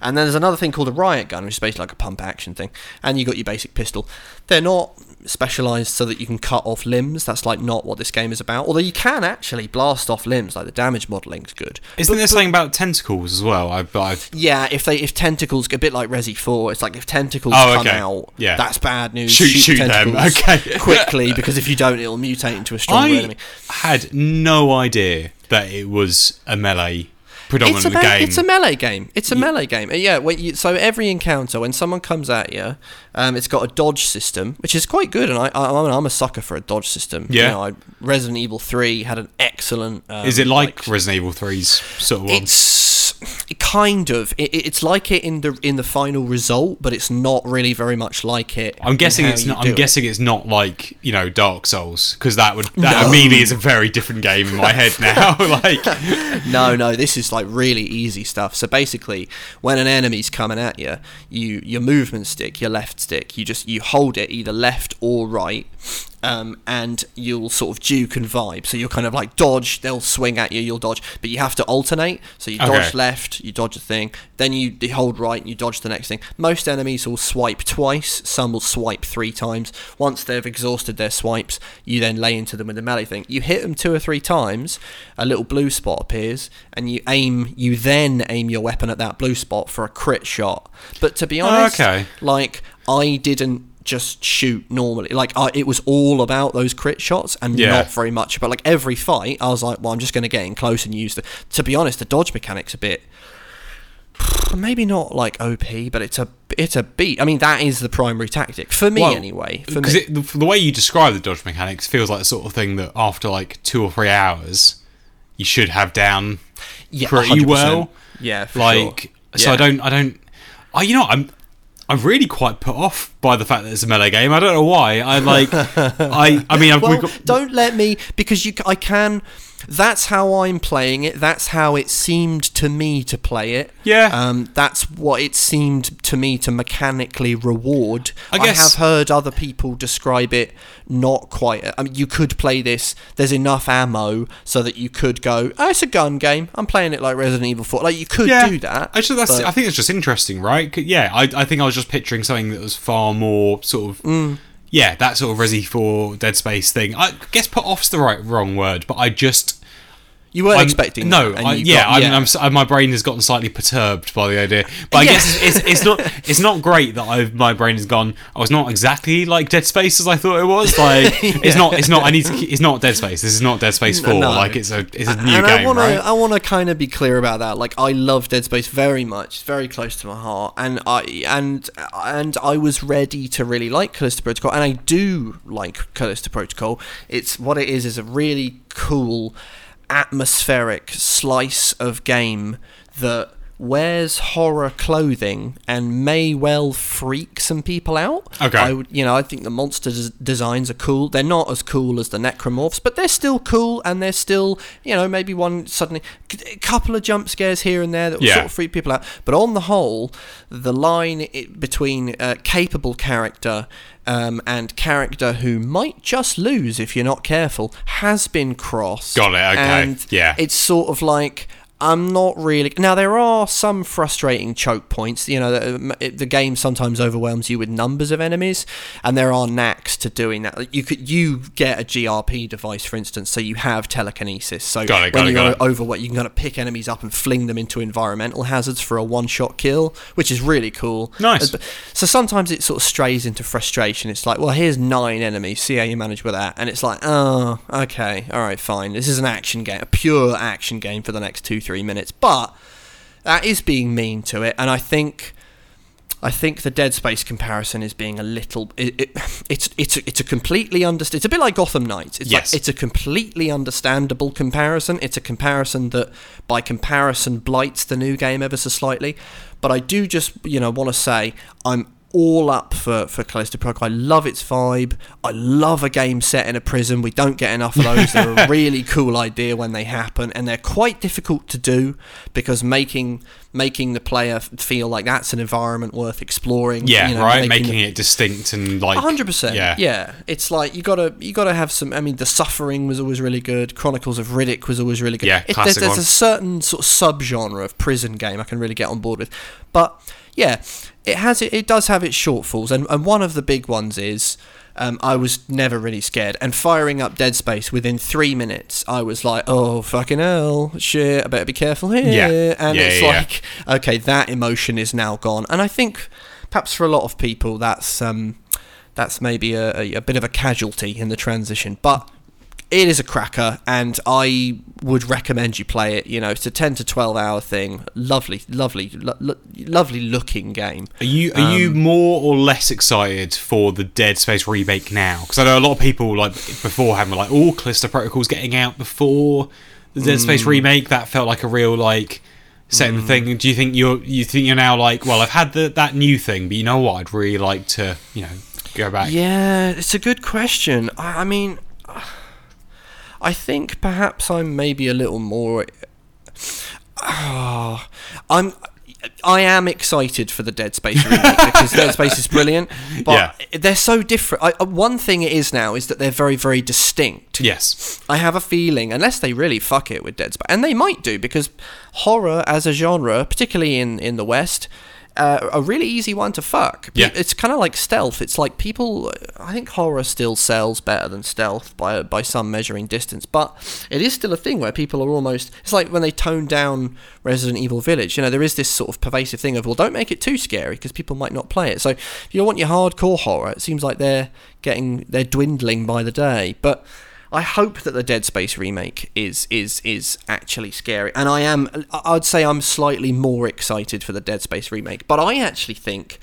And then there's another thing called a riot gun, which is basically like a pump-action thing. And you got your basic pistol. They're not specialized so that you can cut off limbs. That's like not what this game is about. Although you can actually blast off limbs. Like the damage modeling's good. Isn't there something about tentacles as well? I, I've, Yeah, if they if tentacles a bit like Resi Four, it's like if tentacles Oh, come okay. out, Yeah. that's bad news. Shoot- shoot them, okay. quickly because if you don't, it'll mutate into a stronger I enemy. had no idea that it was a melee predominant It's a, me- it's a melee game. It's a melee game. Uh, Yeah. You, so every encounter, when someone comes at you, um, it's got a dodge system, which is quite good. And I, I, I'm, I'm a sucker for a dodge system. You Yeah. know, I, Resident Evil Three had an excellent. Um, Is it like Resident Evil 3's sort of one? It's it kind of. It, it's like it in the in the final result, but it's not really very much like it. I'm guessing it's not. I'm it. guessing it's not like you know Dark Souls because that would that No. immediately is a very different game in my head now. like no, no, this is like really easy stuff. So basically, when an enemy's coming at you, you your movement stick, your left stick, you just you hold it either left or right, um, and you'll sort of duke and vibe. So you're kind of like dodge, they'll swing at you, you'll dodge, but you have to alternate. So you Okay. dodge left, you dodge a thing, then you d- hold right, and you dodge the next thing. Most enemies will swipe twice, some will swipe three times. Once they've exhausted their swipes, you then lay into them with the melee thing. You hit them two or three times, a little blue spot appears, and you aim. You then aim your weapon at that blue spot for a crit shot. But to be honest, okay. like I didn't just shoot normally. Like I, it was all about those crit shots and Yeah. not very much about like every fight. I was like, well, I'm just going to get in close and use the. To be honest, the dodge mechanic's a bit. Maybe not like OP, but it's a it's a beat. I mean, that is the primary tactic for me Well, anyway. Because the, the way you describe the dodge mechanics feels like the sort of thing that after like two or three hours you should have down yeah, pretty 100%. well. Yeah, for like sure. so Yeah. I don't I don't I you know I'm I'm really quite put off by the fact that it's a melee game. I don't know why. I like I I mean I've well, we've got, don't let me because you. I can. That's how I'm playing it. That's how it seemed to me to play it. Yeah. Um. That's what it seemed to me to mechanically reward. I guess- have heard other people describe it not quite. I mean, you could play this. There's enough ammo so that you could go. Oh, it's a gun game. I'm playing it like Resident Evil 4. Like you could yeah, do that. Actually, that's but- I think it's just interesting, right? Yeah, I I think I was just picturing something that was far more sort of. Mm. Yeah, that sort of Resi 4 Dead Space thing. I guess put off's the right wrong word, but I just you weren't I'm- expecting. no, I, yeah, got- I'm, I'm, s- uh, my brain has gotten slightly perturbed by the idea. But I Yeah. guess it's, it's, it's not it's not great that I've my brain has gone. I was not exactly like Dead Space as I thought it was. Like it's not it's not I need to it's not Dead Space. This is not Dead Space Four. No. Like it's a it's a new and game, I want right? to, I want to kind of be clear about that. Like, I love Dead Space very much. It's very close to my heart, and I and and I was ready to really like Callisto Protocol, and I do like Callisto Protocol. It's what it is is a really cool, atmospheric slice of game that wears horror clothing and may well freak some people out. Okay. I would, you know, I think the monster des- designs are cool. They're not as cool as the necromorphs, but they're still cool, and they're still, you know, maybe one suddenly, a couple of jump scares here and there that will Yeah. sort of freak people out. But on the whole, the line between uh, capable character um, and character who might just lose if you're not careful has been crossed. Got it, okay, And yeah. it's sort of like I'm not really. Now there are some frustrating choke points. You know, the, um, it- the game sometimes overwhelms you with numbers of enemies, and there are knacks to doing that. You could you get a GRP device, for instance, so you have telekinesis. So Got it, when it, you're got it. overweight, you can kind of pick enemies up and fling them into environmental hazards for a one-shot kill, which is really cool. Nice. So sometimes it sort of strays into frustration. It's like, well, here's nine enemies. See how you manage with that. And it's like, oh, okay, all right, fine. This is an action game, a pure action game for the next two, three minutes. But that is being mean to it, and I think. I think the Dead Space comparison is being a little. It, it, it's it's a, it's a completely understand. It's a bit like Gotham Knights. It's Yes. like it's a completely understandable comparison. It's a comparison that, by comparison, blights the new game ever so slightly. But I do just you know want to say I'm all up for for Callisto Protocol. I love its vibe. I love a game set in a prison. We don't get enough of those. They're a really cool idea when they happen, and they're quite difficult to do because making making the player feel like that's an environment worth exploring. Yeah, you know, right. making Making the- it distinct and like hundred percent. Yeah, Yeah, it's like you gotta you gotta have some. I mean, the Suffering was always really good. Chronicles of Riddick was always really good. Yeah, It- there's, there's one. a certain sort of subgenre of prison game I can really get on board with, but yeah, it has it, it does have its shortfalls, and and one of the big ones is. Um, I was never really scared, and firing up Dead Space within three minutes, I was like, "Oh fucking hell, shit! I better be careful here." Yeah. and Yeah, it's yeah, yeah. like, okay, that emotion is now gone, and I think perhaps for a lot of people, that's um, that's maybe a, a, a bit of a casualty in the transition, but it is a cracker, and I would recommend you play it. You know, it's a ten to twelve hour thing. Lovely, lovely, lo- lo- lovely looking game. Are you are you Um, more or less excited for the Dead Space remake now? Because I know a lot of people like beforehand were like, "Oh, Callisto Protocol's getting out before the Dead Mm. Space remake." That felt like a real like setting thing. Do you think you're you think you're now like, well, I've had the, that new thing, but you know what? I'd really like to you know go back. Yeah, it's a good question. I, I mean, I think perhaps I'm maybe a little more. Ah, I'm. I am excited for the Dead Space remake because Dead Space is brilliant, but they're so different. I, uh, one thing it is now is that they're very, very distinct. Yes. I have a feeling, unless they really fuck it with Dead Space, and they might do because horror as a genre, particularly in in the West, uh, a really easy one to fuck. Yeah. it's kind of like stealth. It's like people. I think horror still sells better than stealth by by some measuring distance, but it is still a thing where people are almost. It's like when they tone down Resident Evil Village. You know, there is this sort of pervasive thing of well, don't make it too scary because people might not play it. So if you want your hardcore horror, it seems like they're getting they're dwindling by the day, but. I hope that the Dead Space remake is is is actually scary, and I am. I'd say I'm slightly more excited for the Dead Space remake, but I actually think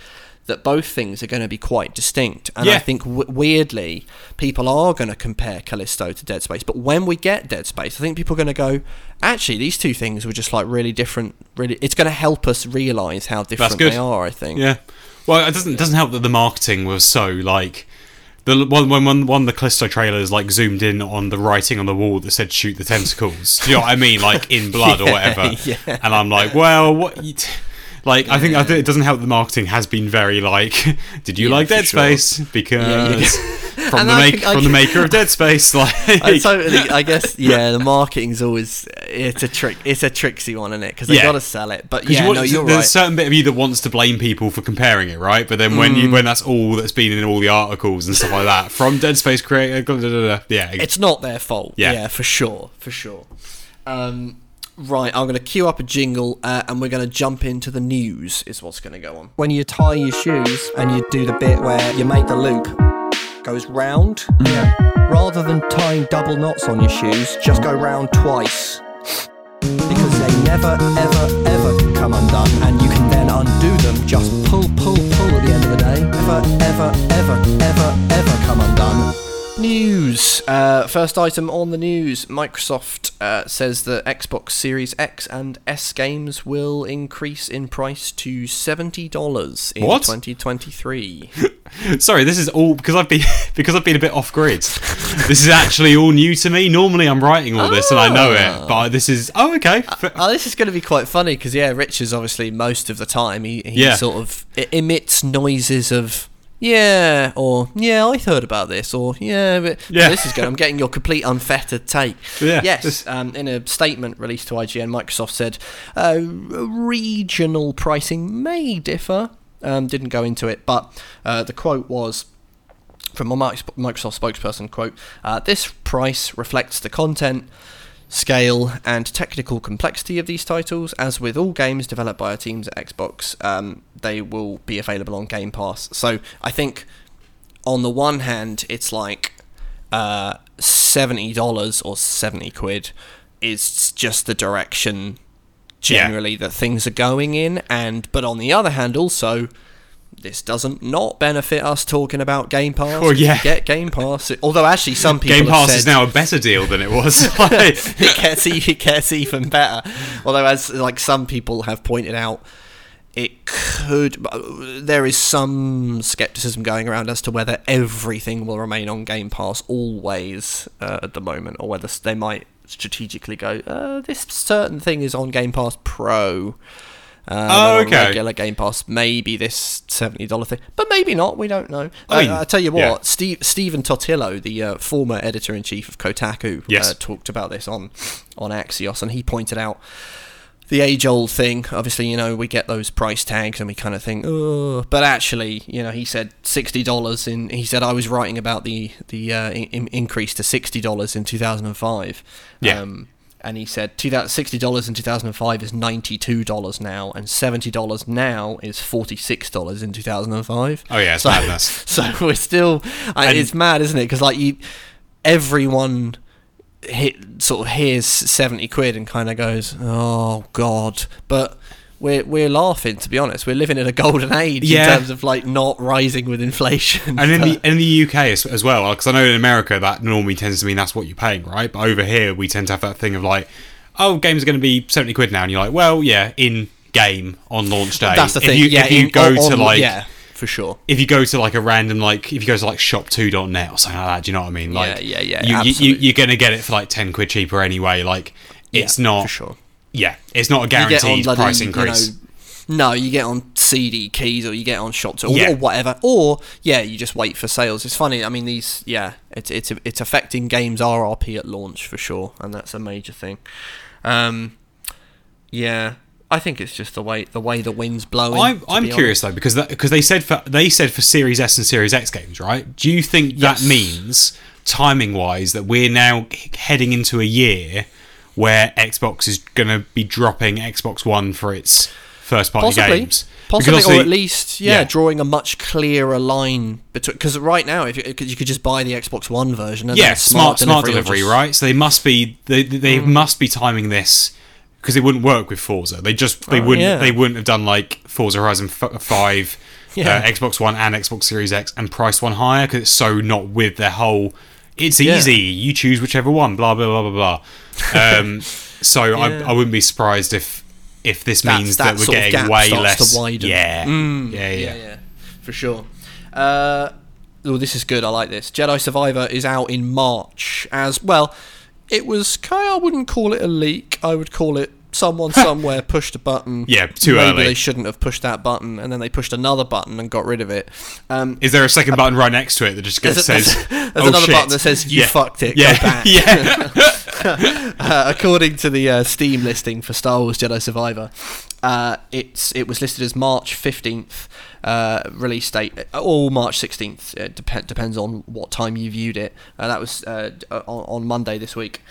that both things are going to be quite distinct, and I think w- weirdly people are going to compare Callisto to Dead Space. But when we get Dead Space, I think people are going to go, actually, these two things were just like really different. Really, it's going to help us realize how different they are. I think. Yeah. Well, it doesn't it doesn't help that the marketing was so like the one when one one of the Callisto trailers like zoomed in on the writing on the wall that said "shoot the tentacles." Do you know what I mean? Like in blood or whatever. yeah. And I'm like, well, what? You t-? Like I think I think it doesn't help. The marketing has been very like, did you Yeah, like Dead sure. Space? Because from And the I make I from the maker of Dead Space, like I totally. I guess yeah. The marketing's always it's a trick. It's a tricksy one, isn't it? Because they Yeah. got to sell it. But yeah, you want, no, you're there's right. a certain bit of you that wants to blame people for comparing it, right? But then when Mm. you when that's all that's been in all the articles and stuff like that from Dead Space creator, da, da, da, yeah, It's not their fault. Yeah. Yeah, for sure, for sure. Um, right, I'm going to queue up a jingle, uh, and we're going to jump into the news. Is what's going to go on. When you tie your shoes and you do the bit where you make the loop goes round, Yeah. rather than tying double knots on your shoes, just go round twice. Because they never, ever, ever come undone, and you can then undo them. Just pull, pull, pull at the end of the day. Never, ever, ever, ever, ever come undone. News. Uh, first item on the news Microsoft uh, says that Xbox Series X and S games will increase in price to $70 in What? 2023. Sorry, this is all because I've been because I've been a bit off grid. this is actually all new to me. Normally, I'm writing all this and I know it, but this is oh okay. F- Oh, this is going to be quite funny because yeah, Rich is obviously most of the time he, he Yeah. sort of emits noises of yeah or yeah I heard about this or yeah but Yeah. this is good. I'm getting your complete unfettered take. Yeah, Yes. Um, in a statement released to IGN, Microsoft said uh, regional pricing may differ. Um, didn't go into it, but uh, the quote was from a Microsoft spokesperson quote uh, this price reflects the content scale and technical complexity of these titles. As with all games developed by our teams at xbox um, they will be available on game pass. So i think on the one hand it's like uh, $70 or 70 quid is just the direction Yeah. generally that things are going in. And but on the other hand also this doesn't not benefit us talking about Game Pass. Well, yeah. You get Game Pass. Although actually some people Game Pass said is now a better deal than it was. It gets it gets even better. Although as like some people have pointed out, it could. There is some skepticism going around as to whether everything will remain on Game Pass always uh, at the moment, or whether they might strategically go. Uh, this certain thing is on Game Pass Pro. Uh, Oh, okay. Regular Game Pass, maybe this seventy dollar thing, but maybe not. We don't know. I mean, I, I tell you what, yeah. Steve, Stephen Totilo, the uh, former editor in chief of Kotaku, Yes. uh, talked about this on on Axios, and he pointed out the age old thing. Obviously, you know, we get those price tags and we kind of think, oh, but actually, you know, he said sixty dollars in. He said I was writing about the the uh, in, increase to sixty dollars in two thousand and five. Yeah. Um, and he said two thousand sixty dollars in two thousand and five is ninety two dollars now, and seventy dollars now is forty six dollars in two thousand and five. Oh, yeah, it's so, madness. So we're still and, it's mad, isn't it? Because like you, everyone hit sort of hears 70 quid and kind of goes oh god but we're we're laughing to be honest we're living in a golden age Yeah. in terms of like not rising with inflation and in the in the UK as, as well, because I know in America that normally tends to mean that's what you're paying, right? But over here we tend to have that thing of like, oh, games are going to be seventy quid now, and you're like, well, yeah, in game on launch day. that's the if thing You, yeah if you in- go on- to like. yeah for sure If you go to like a random like if you go to like shopto.net or something like that, do you know what I mean? Like Yeah, yeah, yeah, you, you, you gonna get it for like ten quid cheaper anyway. Like it's Yeah, not for sure yeah, it's not a on guaranteed bloody, price you increase. know, no, you get on CD keys or you get on shops or, Yeah. or whatever, or yeah, you just wait for sales. It's funny. I mean, these yeah, it's it's it's affecting games RRP at launch for sure, and that's a major thing. Um, yeah, I think it's just the way the way the wind's blowing. I'm, I'm curious though because that, because they said for they said for Series S and Series X games, right? Do you think Yes. that means timing wise that we're now heading into a year where Xbox is going to be dropping Xbox One for its first party Possibly, games? possibly, or at least yeah, yeah. drawing a much clearer line between. Because right now, if you, you could just buy the Xbox One version, and yeah, a smart smart delivery, just- Mm. right? So they must be they they must be timing this because it wouldn't work with Forza. They just they Oh, wouldn't yeah. they wouldn't have done like Forza Horizon Five, Yeah. uh, Xbox One and Xbox Series X and priced one higher because it's so not with their whole. It's Yeah. easy. You choose whichever one. Blah blah blah blah blah. Um, so Yeah. I, I wouldn't be surprised if if this That's- means that that, we're getting way less. Yeah. Mm, yeah, yeah, yeah, yeah, for sure. Uh, oh, this is good. I like this. Jedi Survivor is out in March as well. It was kind. I wouldn't call it a leak. I would call it someone somewhere pushed a button. Yeah, too Maybe early. they shouldn't have pushed that button, and then they pushed another button and got rid of it. Um, Is there a second button right next to it that just there's, gets, a- says there's "Oh, another shit." button that says "You Yeah. fucked it. Yeah, Go back." yeah. uh, according to the uh, Steam listing for Star Wars Jedi Survivor, uh, it's it was listed as March fifteenth uh, release date, all March sixteenth. It dep- depends on what time you viewed it. Uh, that was uh, uh, on, on Monday this week.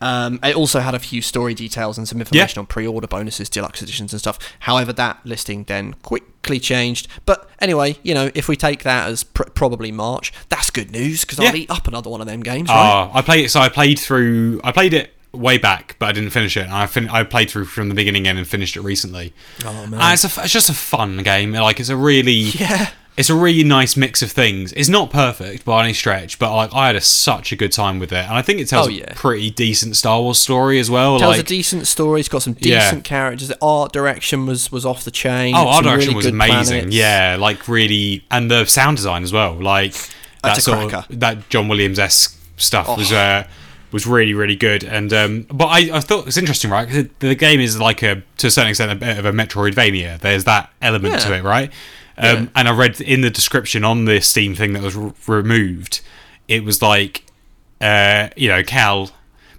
Um, it also had a few story details and some information on pre-order bonuses, deluxe editions, and stuff. However, that listing then quickly changed. But anyway, you know, if we take that as pr- probably March, that's good news because Yeah. I'll eat up another one of them games, right? Oh, I played. So I played through. I played it way back, but I didn't finish it. And I fin- I played through from the beginning again and finished it recently. Oh, man. And it's a, f- it's just a fun game. Like it's a really yeah. it's a really nice mix of things. It's not perfect by any stretch, but like I had a, such a good time with it, and I think it tells Oh, a pretty decent Star Wars story as well. It Tells like, a decent story. It's got some Yeah. decent characters. The art direction was was off the chain. Oh, art direction really was amazing. planets. Yeah, like really, and the sound design as well. Like that That's a sort cracker. of that John Williams esque stuff was Oh. uh, was really really good. And um, but I, I thought it's interesting, right? Because the game is like a to a certain extent a bit of a Metroidvania. There's that element Yeah. to it, right? Um, Yeah. And I read in the description on the Steam thing that was r- removed, it was like, uh, you know, Cal.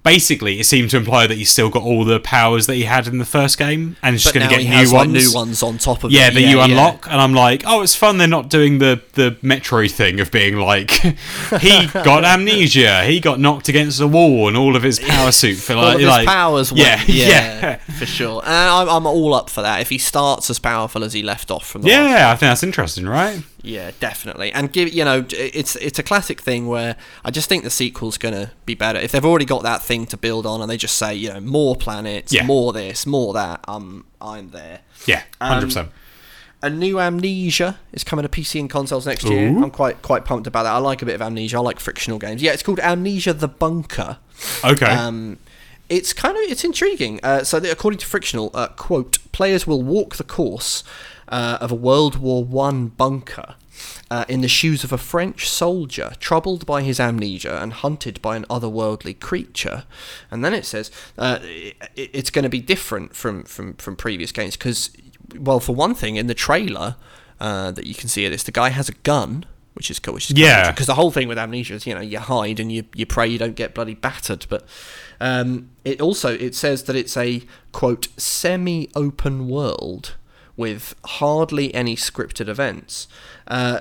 Basically, it seemed to imply that he's still got all the powers that he had in the first game, and he's just going to get new ones. like new ones on top of Yeah, it. that you unlock, and I'm like, oh, it's fun. They're not doing the the Metroid thing of being like, he got amnesia, he got knocked against the wall, and all of his power suit for All like, his like- powers. Yeah, went. yeah, yeah, for sure. And I'm, I'm all up for that. If he starts as powerful as he left off from the yeah. I think that's interesting, right? Yeah, definitely. And give you know, it's it's a classic thing where I just think the sequel's gonna be better if they've already got that thing to build on, and they just say you know more planets, Yeah. more this, more that. Um, I'm there. Yeah, Um, hundred percent. A new Amnesia is coming to PC and consoles next year. I'm quite quite pumped about that. I like a bit of Amnesia. I like frictional games. Yeah, it's called Amnesia: The Bunker. Okay. Um, it's kind of it's intriguing. Uh, so, according to Frictional, uh, quote, players will walk the course uh, of a World War One bunker. Uh, in the shoes of a French soldier, troubled by his amnesia and hunted by an otherworldly creature, and then it says uh, it, it's going to be different from from from previous games because, well, for one thing, in the trailer uh, that you can see of this, the guy has a gun, which is cool. Which is Yeah. because the whole thing with amnesia is you know you hide and you you pray you don't get bloody battered but um, it also it says that it's a quote semi-open world with hardly any scripted events uh,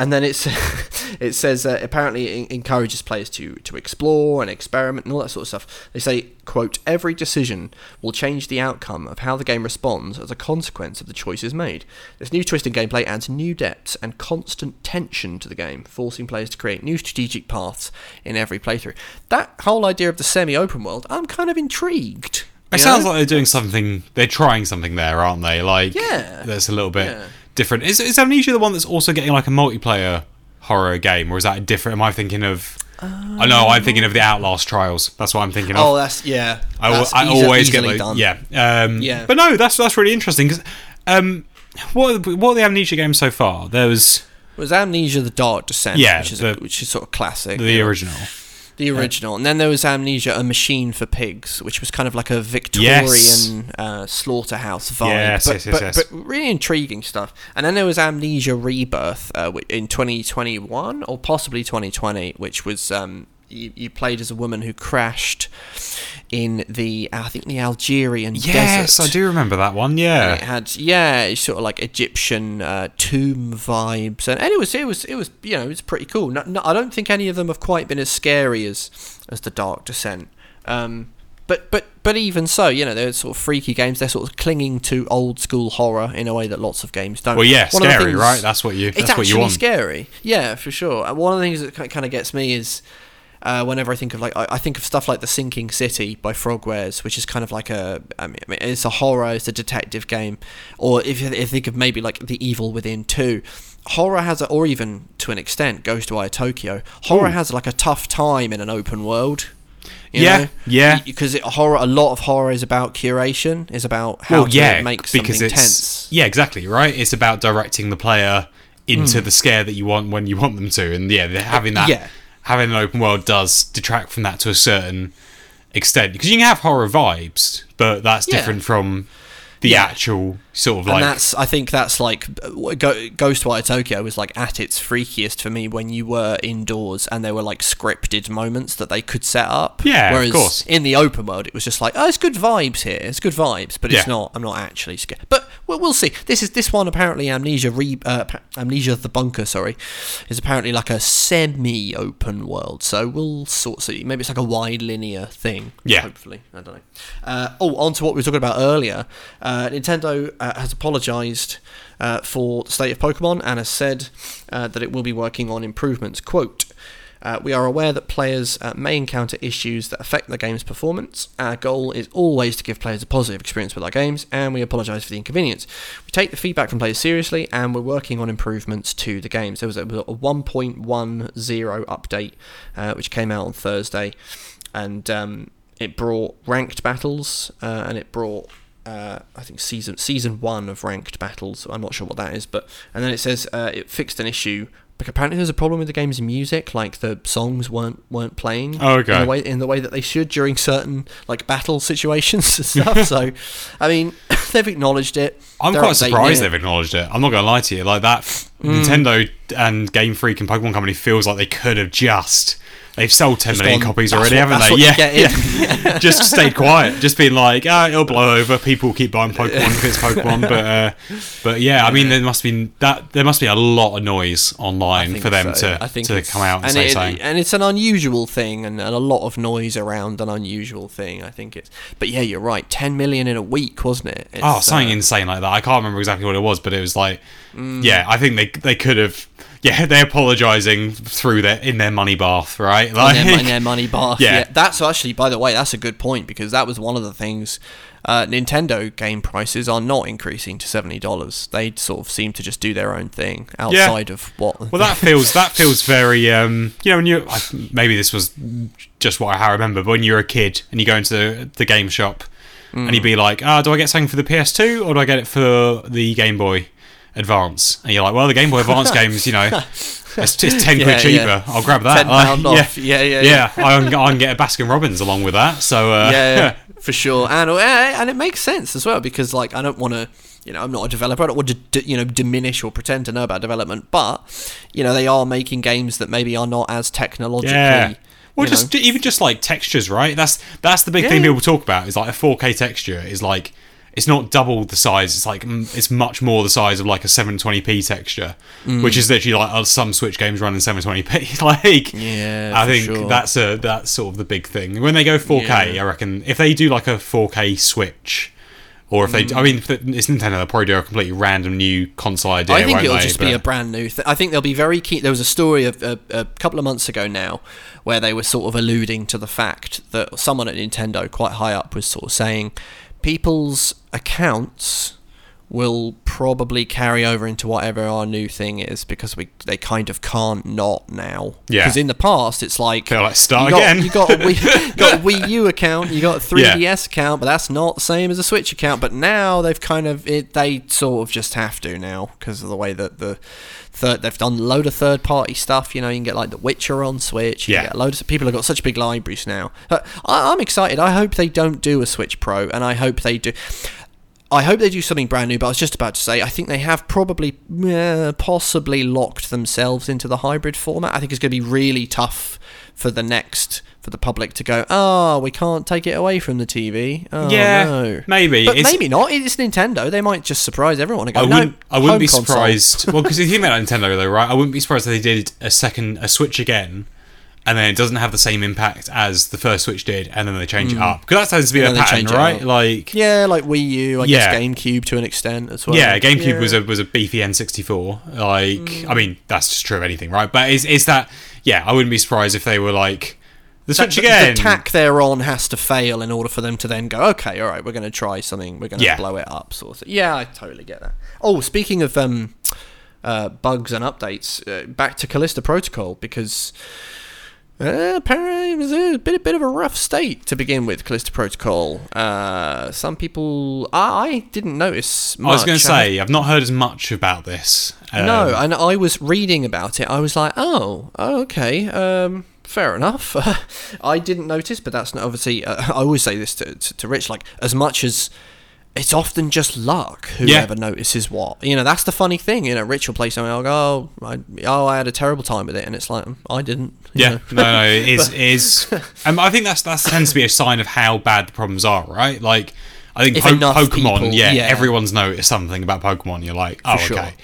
and then it's it says uh, apparently it encourages players to to explore and experiment and all that sort of stuff. They say, "quote Every decision will change the outcome of how the game responds as a consequence of the choices made. This new twist in gameplay adds new depths and constant tension to the game, forcing players to create new strategic paths in every playthrough." That whole idea of the semi-open world, I'm kind of intrigued. It you sounds know? like they're doing something. They're trying something there, aren't they? Like, Yeah. that's a little bit Yeah. different. Is, is Amnesia the one that's also getting like a multiplayer horror game, or is that a different? Am I thinking of? I know I'm thinking of the Outlast Trials. That's what I'm thinking of. Oh, that's yeah. I, that's I easi- always get like, done. yeah, um, Yeah. But no, that's that's really interesting because um, what what are the Amnesia games so far? There was was Amnesia: The Dark Descent, Yeah, which is the- a, which is sort of classic. the know. original. The original, and then there was Amnesia: A Machine for Pigs, which was kind of like a Victorian uh, slaughterhouse vibe. Yes, but, yes, yes, but, yes. but really intriguing stuff. And then there was Amnesia Rebirth uh, in 2021 or possibly 2020, which was um, you, you played as a woman who crashed in the I think the Algerian Yes, desert. I do remember that one. And it had yeah, it's sort of like Egyptian uh, tomb vibes, and, and it was it was it was you know it's pretty cool. No, no, I don't think any of them have quite been as scary as as the Dark Descent. Um, but but but even so, you know they're sort of freaky games. They're sort of clinging to old school horror in a way that lots of games don't. Well, yeah, One scary, things- right? That's what you. it's That's what you actually want. scary. Yeah, for sure. And one of the things that kind of gets me is uh, whenever I think of like I, I think of stuff like The Sinking City by Frogwares, which is kind of like a I mean, it's a horror, it's a detective game, or if you, think of maybe like The Evil Within two. Horror has, a, or even to an extent, Ghostwire Tokyo. Horror Ooh. has like a tough time in an open world. you Yeah, know? yeah. Because horror, a lot of horror is about curation, is about how well, to yeah, make something tense. yeah, exactly right. It's about directing the player into Hmm. the scare that you want when you want them to, and yeah, they're having that Yeah. Having an open world does detract from that to a certain extent because you can have horror vibes, but that's Yeah. different from the Yeah. actual sort of and like that's I think that's like uh, Go- Ghostwire Tokyo was like at its freakiest for me when you were indoors and there were like scripted moments that they could set up. Yeah, of Whereas course. in the open world, it was just like, oh, it's good vibes here. It's good vibes, but it's Yeah. not. I'm not actually scared. But we'll, we'll see. This is this one apparently Amnesia re uh, Amnesia the Bunker. Sorry, is apparently like a semi-open world. So we'll sort of see. Maybe it's like a wide linear thing. Yeah. Hopefully, I don't know. Uh, oh, on to what we were talking about earlier. Uh, Nintendo uh, has apologised uh, for the state of Pokemon and has said uh, that it will be working on improvements. Quote. Uh, we are aware that players uh, may encounter issues that affect the game's performance. Our goal is always to give players a positive experience with our games, and we apologise for the inconvenience. We take the feedback from players seriously, and we're working on improvements to the games. There was a, a 1.10 update uh, which came out on Thursday, and um, it brought ranked battles, uh, and it brought uh, I think season season one of ranked battles. I'm not sure what that is, but and then it says uh, it fixed an issue. But apparently, there's a problem with the game's music. Like the songs weren't weren't playing Oh, okay. in the way in the way that they should during certain like battle situations and stuff. so, I mean, they've acknowledged it. I'm They're quite surprised it. they've acknowledged it. I'm not going to lie to you. Like that, Nintendo and Game Freak and Pokemon Company feels like they could have just. They've sold 10 million gone, copies already, what- haven't they? yeah, yeah. just stayed quiet. Just been like, ah, it'll blow over. People keep buying Pokemon if it's Pokemon, but uh, but yeah, I mean, there must be that there must be a lot of noise online for them so. to to come out and, say it, something. and it's an unusual thing, and, and a lot of noise around an unusual thing. I think it's, but yeah, you're right. Ten million in a week, wasn't it? It's, Oh, something uh, insane like that. I can't remember exactly what it was, but it was like, Mm. yeah, I think they they could have. Yeah, they're apologising through their in their money bath, right? in Like, their, in their money bath. Yeah. Yeah. that's actually, by the way, that's a good point because that was one of the things. Uh, Nintendo game prices are not increasing to seventy dollars. They sort of seem to just do their own thing outside of what. Well, that feels that feels very um, you know when you maybe this was just what I remember, but when you're a kid and you go into the, the game shop and you'd be like, ah, do I get something for the PS2 or do I get it for the Game Boy Advance? And you're like, well, the Game Boy Advance games, you know, it's, it's ten Yeah, quid cheaper. yeah. I'll grab that. ten pound Like, off. Yeah, yeah, yeah, I can, I can get a Baskin Robbins along with that. So uh, yeah, yeah, for sure, and uh, and it makes sense as well because like I don't want to, you know, I'm not a developer. I don't want to, d- you know, diminish or pretend to know about development, but you know, they are making games that maybe are not as technologically. Yeah. Well, you just know. even just like textures, right? That's that's the big thing people talk about. Is like a 4K texture is like it's not double the size. It's like mm, it's much more the size of like a 720p texture, Mm. which is literally like uh, some Switch games run in 720p. like, Yeah, I think sure. that's a that's sort of the big thing. When they go 4K, Yeah. I reckon if they do like a 4K Switch. Or if they, Mm. I mean, it's Nintendo, they'll probably do a completely random new console idea. I think it'll they? just be a brand new thing. I think they'll be very keen. There was a story of a, a couple of months ago now where they were sort of alluding to the fact that someone at Nintendo, quite high up, was sort of saying people's accounts will probably carry over into whatever our new thing is because we they kind of can't not now. Yeah. Because in the past it's like They're like, "Start you got, again." You got a Wii, got a Wii U account, you got a 3DS Yeah. account, but that's not the same as a Switch account. But now they've kind of it, they sort of just have to now because of the way that the third they've done a load of third party stuff. You know, you can get like The Witcher on Switch. You Yeah. get loads of people have got such big libraries now. But I, I'm excited. I hope they don't do a Switch Pro, and I hope they do. I hope they do something brand new, but I was just about to say, I think they have probably, uh, possibly locked themselves into the hybrid format. I think it's going to be really tough for the next, for the public to go, oh, we can't take it away from the TV. Oh, Yeah, no. maybe. But It's- maybe not. It's Nintendo. They might just surprise everyone and go, I wouldn't. I wouldn't be console." surprised. well, because if you think about Nintendo, though, right? I wouldn't be surprised if they did a second a Switch again, and then it doesn't have the same impact as the first Switch did, and then they change it up because that tends to be And a then Mm. they pattern, right? Like, Yeah, like Wii U, I Yeah. guess GameCube to an extent as well. yeah, GameCube was a was a beefy N64. Like, I mean, that's just true of anything, right? But is is that? Yeah, I wouldn't be surprised if they were like the Switch the, again. The tack they're on has to fail in order for them to then go, okay, all right, we're going to try something, we're going to Yeah. blow it up, sort of thing. Yeah, I totally get that. Oh, speaking of um, uh, bugs and updates, uh, back to Callisto Protocol because. Uh, apparently, it was a bit, a bit of a rough state to begin with. Callisto Protocol. Uh, some people, I, I didn't notice. Much. I was going to say I've not heard as much about this. Um, no, and I was reading about it. I was like, oh, oh, okay, um, fair enough. I didn't notice, but that's not obviously. Uh, I always say this to, to, to Rich, like as much as it's often just luck whoever notices what. You know, that's the funny thing. You know, Rich will play something. I'll go, oh, I, oh, I had a terrible time with it, and it's like "Mm, I didn't. Yeah, no, no, it is it is. Um, I think that's that tends to be a sign of how bad the problems are, right? Like, I think po- Pokemon, people- yeah, yeah. everyone's noticed something about Pokemon. You're like, oh, sure. okay.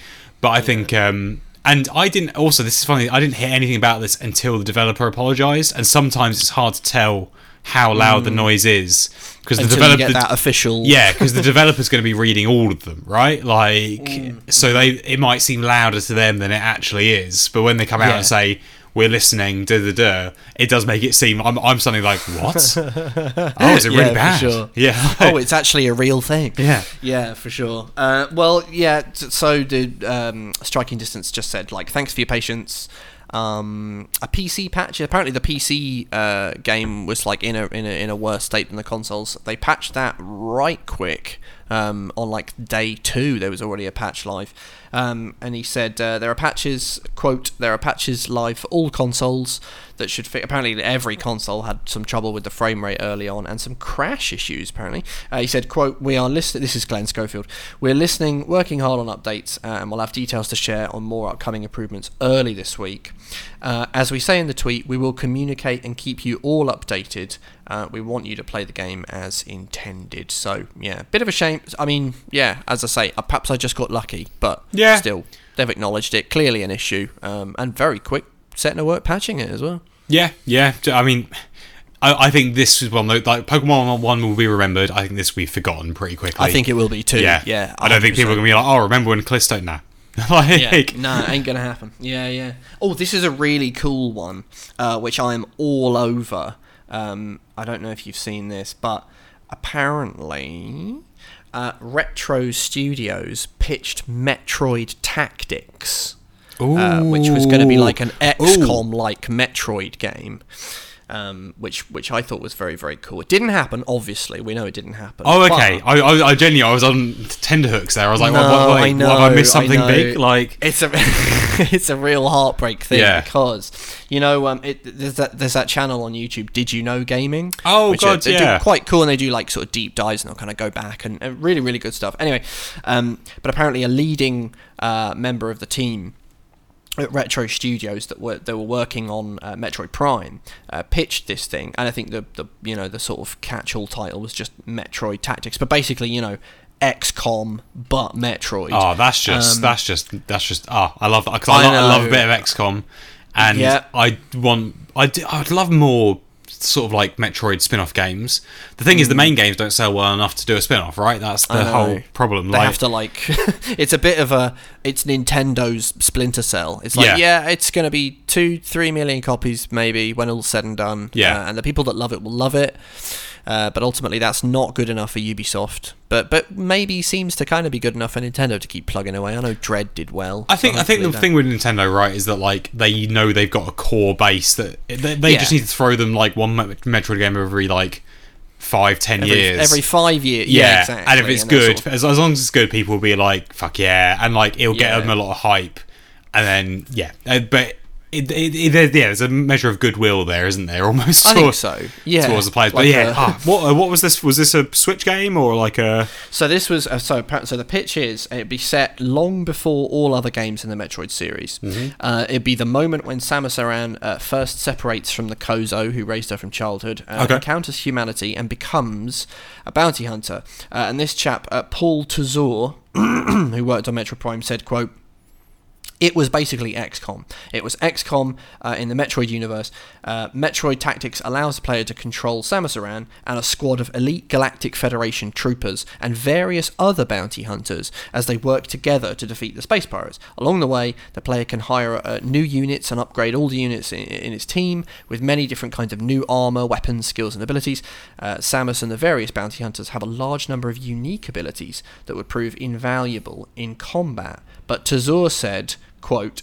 But I think, um, and I didn't. Also, this is funny. I didn't hear anything about this until the developer apologized, and sometimes it's hard to tell how loud the noise is because the Mm. Developer that official. yeah, because the developer's going to be reading all of them, right? Like, Mm. so they it might seem louder to them than it actually is. But when they come out Yeah. and say we're listening, da da da, it does make it seem I'm I'm suddenly like, what? oh, is it Yeah, really bad? sure. Yeah. oh, it's actually a real thing. Yeah. Yeah, for sure. Uh, well, yeah. So did um, Striking Distance just said like, thanks for your patience. Um, a PC patch. Apparently, the PC uh, game was like in a in a in a worse state than the consoles. They patched that right quick. Um, on like day two, there was already a patch live, um, and he said uh, there are patches. Quote: There are patches live for all consoles that should fit. Apparently, every console had some trouble with the frame rate early on and some crash issues. Apparently, uh, he said: "Quote: We are listening. This is Glenn Schofield. We're listening, working hard on updates, uh, and we'll have details to share on more upcoming improvements early this week. Uh, as we say in the tweet, we will communicate and keep you all updated. Uh, we want you to play the game as intended. So yeah, bit of a shame. I mean, yeah, as I say, uh, perhaps I just got lucky, but Yeah. still, they've acknowledged it. Clearly an issue, um, and very quick setting to work patching it as well. Yeah, yeah. I mean, I, I think this is one that, like Pokemon One will be remembered. I think this will be forgotten pretty quickly. I think it will be too. Yeah, Yeah, I don't think people are gonna be like, oh, remember when Callisto? Nah. like, yeah, no, ain't gonna happen. Yeah, yeah. Oh, this is a really cool one, uh, which I am all over. Um, I don't know if you've seen this, but apparently, uh, Retro Studios pitched Metroid Tactics, uh, which was going to be like an XCOM-like Metroid game. Um, which which I thought was very very cool. It didn't happen, obviously. We know it didn't happen. Oh, okay. I, I, I genuinely, I was on tenterhooks there. I was like, no, what, what, I know. what, have I missed something know. big? Like, it's a it's a real heartbreak thing Yeah. because you know um it, there's that there's that channel on YouTube. Did you know gaming? Oh, Which God, are, they yeah. do quite cool and they do like sort of deep dives and they'll kind of go back and, and really really good stuff. Anyway, um, but apparently a leading uh, member of the team at Retro Studios that were they were working on uh, Metroid Prime uh, pitched this thing, and I think the the you know the sort of catch-all title was just Metroid Tactics, but basically you know XCOM but Metroid. oh, that's just, Um, that's just, that's just, oh, I love that. Because I I, lo- I love a bit of XCOM. And Yeah. I want, I, do, I would love more sort of like Metroid spin off games. The thing is, the main games don't sell well enough to do a spin off, right? That's Hmm. The whole problem. They like, have to like, it's a bit of a, it's Nintendo's Splinter Cell. It's like, Yeah. yeah, it's going to be two, three million copies maybe when all's said and done. Yeah. Uh, and the people that love it will love it. Uh, but ultimately, that's not good enough for Ubisoft. But but maybe seems to kind of be good enough for Nintendo to keep plugging away. I know Dread did well. I so think I think the that- thing with Nintendo, right, is that like they know they've got a core base that they, they Yeah. just need to throw them like one Metroid game every like five, ten every, years. every five years. yeah, Yeah, exactly. and if it's and good, sort of- as, as long as it's good, people will be like, "Fuck yeah!" and like it'll get Yeah. them a lot of hype, and then yeah, uh, but. It, it, it, yeah, there's a measure of goodwill there, isn't there? Almost I think so. Yeah, towards the players. but yeah, a- ah, what uh, what was this? Was this a Switch game or like a? So this was uh, so so the pitch is it'd be set long before all other games in the Metroid series. Mm-hmm. Uh, it'd be the moment when Samus Aran uh, first separates from the Chozo who raised her from childhood, uh, Okay. encounters humanity, and becomes a bounty hunter. Uh, and this chap, uh, Paul Tozour, who worked on Metroid Prime, said, "quote." It was basically XCOM. It was XCOM uh, in the Metroid universe. Uh, Metroid Tactics allows the player to control Samus Aran and a squad of elite Galactic Federation troopers and various other bounty hunters as they work together to defeat the space pirates. Along the way, the player can hire uh, new units and upgrade all the units in, in its team with many different kinds of new armor, weapons, skills, and abilities. Uh, Samus and the various bounty hunters have a large number of unique abilities that would prove invaluable in combat. But Tozour said, quote,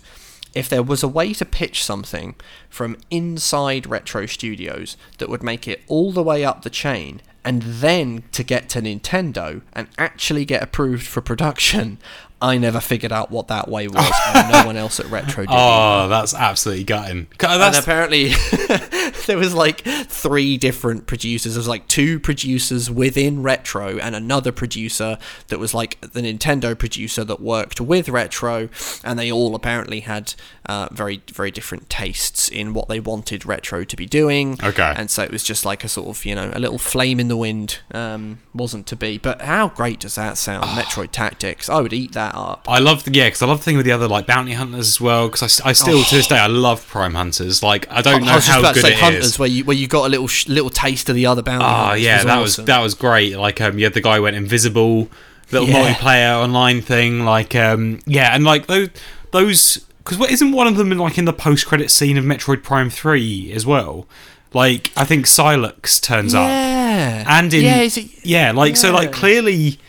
if there was a way to pitch something from inside Retro Studios that would make it all the way up the chain and then to get to Nintendo and actually get approved for production, I never figured out what that way was, and no one else at Retro did. Oh, that's absolutely gutting. God, And apparently, there was like three different producers. There was like two producers within Retro, and another producer that was like the Nintendo producer that worked with Retro, and they all apparently had uh, very, very different tastes in what they wanted Retro to be doing. Okay. and so it was just like a sort of you know a little flame in the wind. Um, wasn't to be, but how great does that sound? Metroid Tactics. I would eat that up. I love the yeah, because I love the thing with the other like bounty hunters as well. Because I, I still to this day I love Prime Hunters. Like I don't I know was just how about good to say it Hunters, is. where you where you got a little sh- little taste of the other bounty. Oh yeah, that was that was great. Like um, you had the guy who went invisible, little Yeah. multiplayer online thing. Like um, yeah, and like those those because what isn't one of them in, like in the post-credit scene of Metroid Prime Three as well? Like I think Sylux turns up, yeah. and in yeah, is it, yeah, like so, like clearly,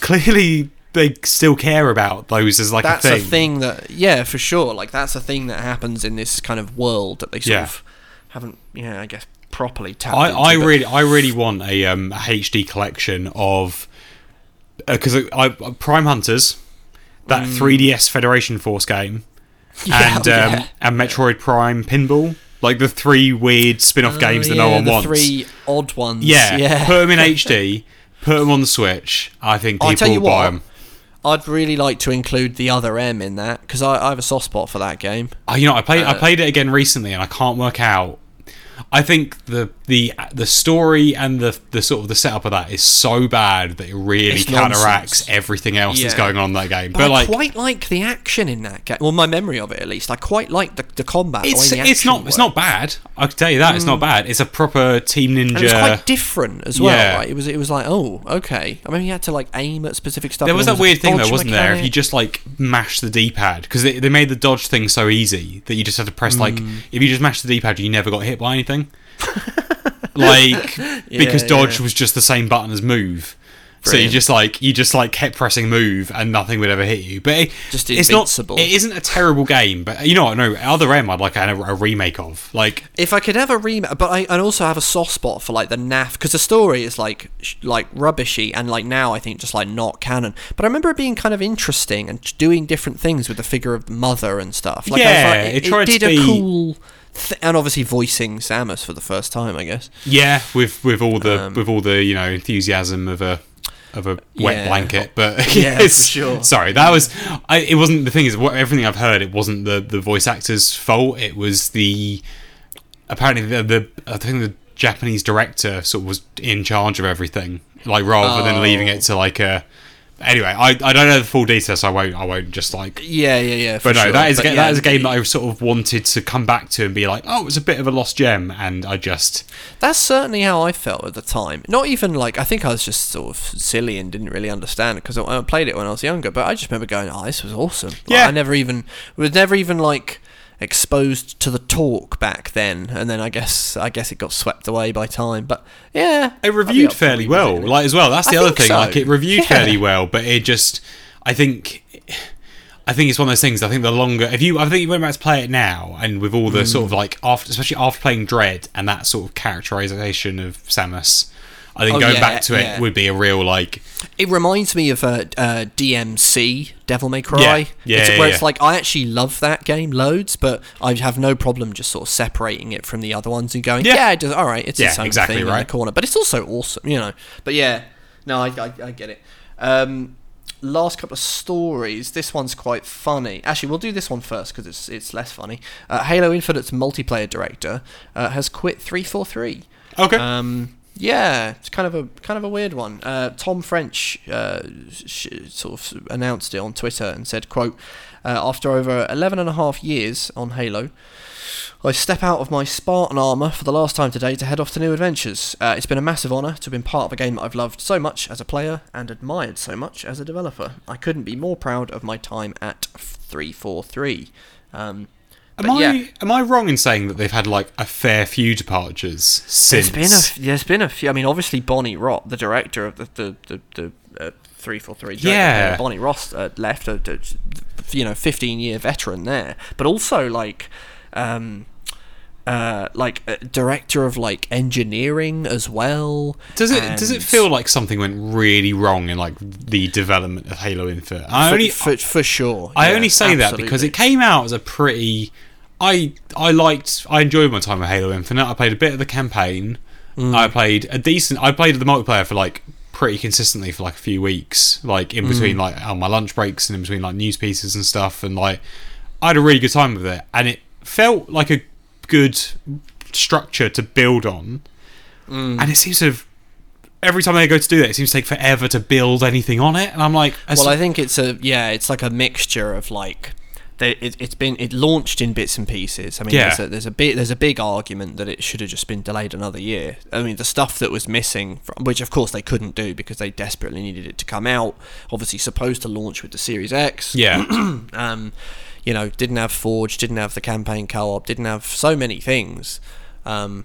clearly they still care about those as like that's a thing. That's a thing. that yeah, for sure. Like that's a thing that happens in this kind of world that they sort Yeah. of haven't, yeah, I guess properly tapped I, into, I really, I really want a, um, a HD collection of because I, I Prime Hunters, that 3DS Federation Force game, Mm. Yeah, and um, yeah. and Metroid Prime Pinball, like the three weird spin-off Oh, games that yeah, no one the wants. Three odd ones. yeah, yeah. put them in HD, put them on the Switch. I think I'll people tell you will buy what. them. I'd really like to include the other M in that because I, I have a soft spot for that game. Oh, you know, I played I Uh, played it again recently, and I can't work out. I think the the the story and the the sort of the setup of that is so bad that it really It's counteracts nonsense. everything else that's going on in that game. But, But, I like, quite like the action in that game. Well, my memory of it at least. I quite like the, the combat. it's the it's not it's not bad. I can tell you that it's not bad. It's a proper Team Ninja. And it quite different as well. Yeah. Right? It was it was like oh okay. I mean you had to like aim at specific stuff. there was that weird thing though, wasn't there? If you just like mash the D-pad because they, they made the dodge thing so easy that you just had to press like Hmm. if you just mashed the D-pad, you never got hit by anything. like because dodge yeah. was just the same button as move. So you just like you just like kept pressing move and nothing would ever hit you. But it, Just it's not. It isn't a terrible game, but you know what? No, other M I'd like a, a remake of. Like If I could have a remake, but I and also have a soft spot for like the NAF because the story is like sh- like rubbishy and like now I think just like not canon. But I remember it being kind of interesting and doing different things with the figure of the mother and stuff. Like, Yeah, like, it it, tried to did a be- cool. Th- and obviously voicing Samus for the first time, I guess. yeah, with with all the Um, with all the you know enthusiasm of a of a wet Yeah. blanket, but Yeah, for yes, sure. Sorry, that was. I, it wasn't the thing is what everything I've heard. It wasn't the the voice actor's fault. It was the apparently the, the I think the Japanese director sort of was in charge of everything, like rather than leaving Oh. it to like a. Anyway, I, I don't know the full details, so I won't I won't just like. Yeah, yeah, yeah. But no, sure. that is a, But ga- yeah, that is a game that I sort of wanted to come back to and be like, oh, it's a bit of a lost gem, and I just That's certainly how I felt at the time. Not even like I think I was just sort of silly and didn't really understand it because I I played it when I was younger. But I just remember going, "Oh, this was awesome." Like, Yeah. I never even was never even like exposed to the talk back then, and then I guess I guess it got swept away by time. But yeah, it reviewed fairly well it. like as well that's the I other thing so. like it reviewed Yeah. fairly well but it just i think i think it's one of those things i think the longer if you i think you went back to play it now and with all the Mm. sort of like after especially after playing dread and that sort of characterization of samus i think Oh, going yeah, back to it would be a real like It reminds me of uh, uh, DMC, Devil May Cry. Yeah, yeah, it's, yeah, where yeah. it's like I actually love that game loads, but I have no problem just sort of separating it from the other ones and going, Yeah. yeah, it does, all right, it's Yeah, its own exactly thing in right. the corner, but it's also awesome, you know. But yeah, no, I, I, I get it. Um, last couple of stories. This one's quite funny. Actually, we'll do this one first because it's it's less funny. Uh, Halo Infinite's multiplayer director uh, has quit three four three. okay Um, yeah, it's kind of a kind of a weird one. Uh, Tom French uh, sort of announced it on Twitter and said, "quote uh, After over 11 and a half years on Halo, I step out of my Spartan armor for the last time today to head off to new adventures. Uh, it's been a massive honor to have been part of a game that I've loved so much as a player and admired so much as a developer. I couldn't be more proud of my time at 343." Um, am but i am i wrong in saying that they've had like a fair few departures since There's been a there's been a few. I mean, obviously Bonnie Ross, the director of the the the, the uh, three four three. Yeah. Bonnie Ross uh, left a, a you know fifteen year veteran there, but also like. Um, uh, like uh, director of like engineering as well. Does it does it feel like something went really wrong in like the development of Halo Infinite? I for, only for, for sure? I yeah, only say that because it came out as a pretty. I I liked I enjoyed my time with Halo Infinite. I played a bit of the campaign. Mm. I played a decent. I played the multiplayer for like pretty consistently for like a few weeks, like in Mm. between like on my lunch breaks and in between like news pieces and stuff, and like I had a really good time with it, and it felt like a good structure to build on. Mm. And it seems to have every time I go to do that, it seems to take forever to build anything on it, and I'm like, Well, I think it's a yeah, it's like a mixture of like. They, it, it's been it launched in bits and pieces. I mean, Yeah. there's a there's a bit there's a big argument that it should have just been delayed another year. I mean, the stuff that was missing, from, which of course they couldn't do because they desperately needed it to come out. Obviously, supposed to launch with the Series X. yeah, Um, you know, didn't have Forge, didn't have the campaign co-op, didn't have so many things. Um,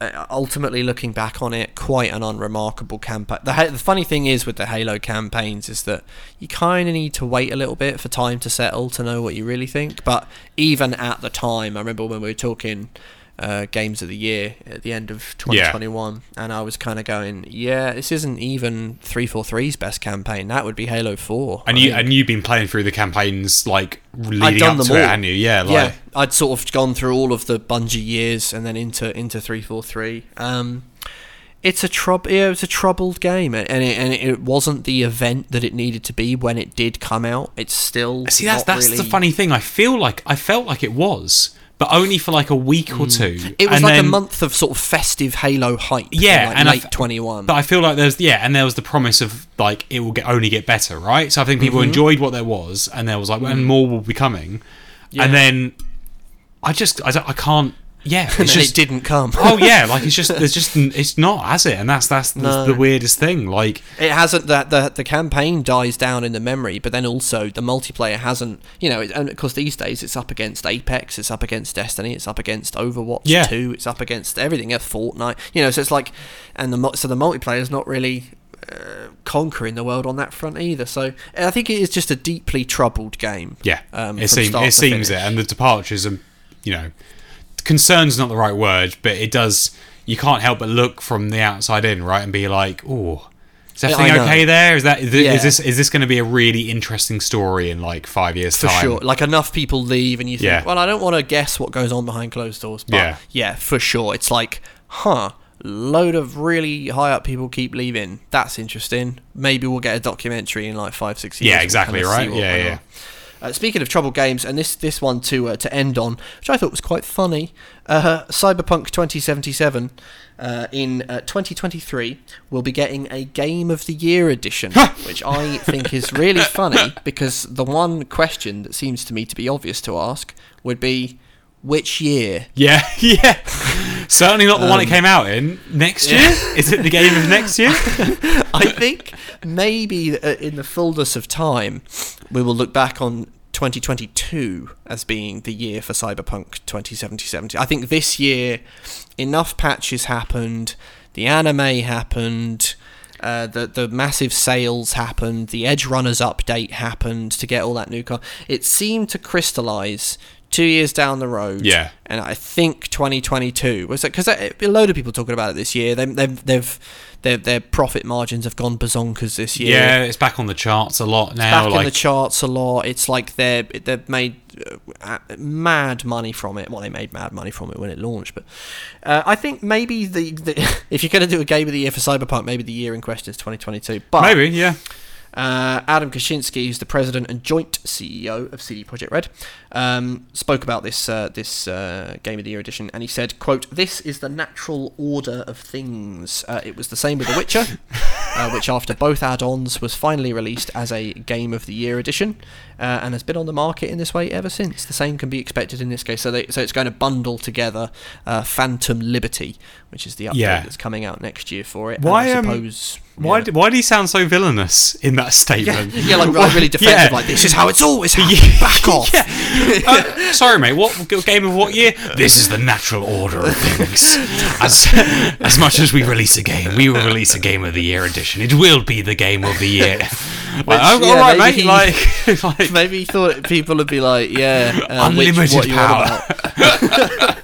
Uh, ultimately, looking back on it, quite an unremarkable campaign. The, the funny thing is with the Halo campaigns is that you kind of need to wait a little bit for time to settle to know what you really think. But even at the time, I remember when we were talking uh, games of the year at the end of 2021, and I was kind of going, "Yeah, this isn't even 343's best campaign. That would be Halo 4." And I you think. and you've been playing through the campaigns like leading up to it, all. hadn't you? Yeah, like yeah, I'd sort of gone through all of the Bungie years and then into into three four three. Um, it's a troub yeah, it was a troubled game, and it, and it wasn't the event that it needed to be when it did come out. It's still See, that's that's the funny thing. I feel like I felt like it was, but only for like a week or two. Mm. It was and like then, a month of sort of festive Halo hype. Yeah, in, like and late twenty one. But I feel like there's yeah, and there was the promise of like it will get only get better, right? So I think people Mm-hmm. enjoyed what there was, and there was like, and more will be coming, Mm. Yeah. and then I just I, I can't. Yeah, and it's just it didn't come. oh yeah, like it's just there's just it's not has it, and that's that's the, No. the weirdest thing. Like It hasn't that the the campaign dies down in the memory, but then also the multiplayer hasn't. You know, it, and of course these days it's up against Apex, it's up against Destiny, it's up against Overwatch Yeah. Two, it's up against everything. Yeah, Fortnite. You know, so it's like, and the so the multiplayer is not really. Uh, conquering the world on that front either, so I think it is just a deeply troubled game. yeah, um, it seems it seems it, and the departures and you know concern's not the right word, but it does. You can't help but look from the outside in, right, and be like, oh. Is everything okay there? Is that is, Yeah. is this is this going to be a really interesting story in like five years' time? for time? sure. Like enough people leave, and you think, Yeah. well, I don't want to guess what goes on behind closed doors. But Yeah. yeah, for sure. It's like, huh, load of really high up people keep leaving. That's interesting. Maybe we'll get a documentary in like five, six years. Yeah, exactly, kinda right? Yeah, yeah. on. Uh, speaking of troubled games, and this this one to uh, to end on, which I thought was quite funny, uh, Cyberpunk 2077 uh, in uh, 2023 will be getting a Game of the Year edition, which I think is really funny because the one question that seems to me to be obvious to ask would be which year. Yeah, yeah. Certainly not the one it came out in. Next year? Is it the game of next year? I think maybe uh, in the fullness of time, we will look back on 2022 as being the year for Cyberpunk 2077. I think this year, enough patches happened, the anime happened. Uh, the the massive sales happened, the Edge Runners update happened to get all that new car. It seemed to crystallize two years down the road. Yeah. and I think 2022 was it because a load of people talking about it this year. They, they've they've their their profit margins have gone bazonkers this year. Yeah, it's back on the charts a lot now. back like, in the charts a lot. It's like they're they've made uh, mad money from it. Well, they made mad money from it when it launched, but uh, I think maybe the, the if you're going to do a game of the year for Cyberpunk, maybe the year in question is 2022. But maybe, yeah. Uh, Adam Kiciński, who's the president and joint CEO of CD Projekt Red, um, spoke about this uh, this uh, Game of the Year edition, and he said, "quote This is the natural order of things. Uh, it was the same with The Witcher, uh, which after both add-ons was finally released as a Game of the Year edition, uh, and has been on the market in this way ever since. The same can be expected in this case. So, they, so it's going to bundle together uh, Phantom Liberty, which is the update Yeah. that's coming out next year for it. and Why, I um. Why, yeah. d why do you sound so villainous in that statement? Yeah, like, like really defensive. Yeah. Like this is how it's always happened. Back off. Yeah. Uh, sorry, mate. What game of what year? This is the natural order of things. As as much as we release a game, we will release a game of the year edition. It will be the game of the year. Like, oh, yeah, all right, mate. he- Like, like Maybe he thought people would be like, yeah, uh, Unlimited on power.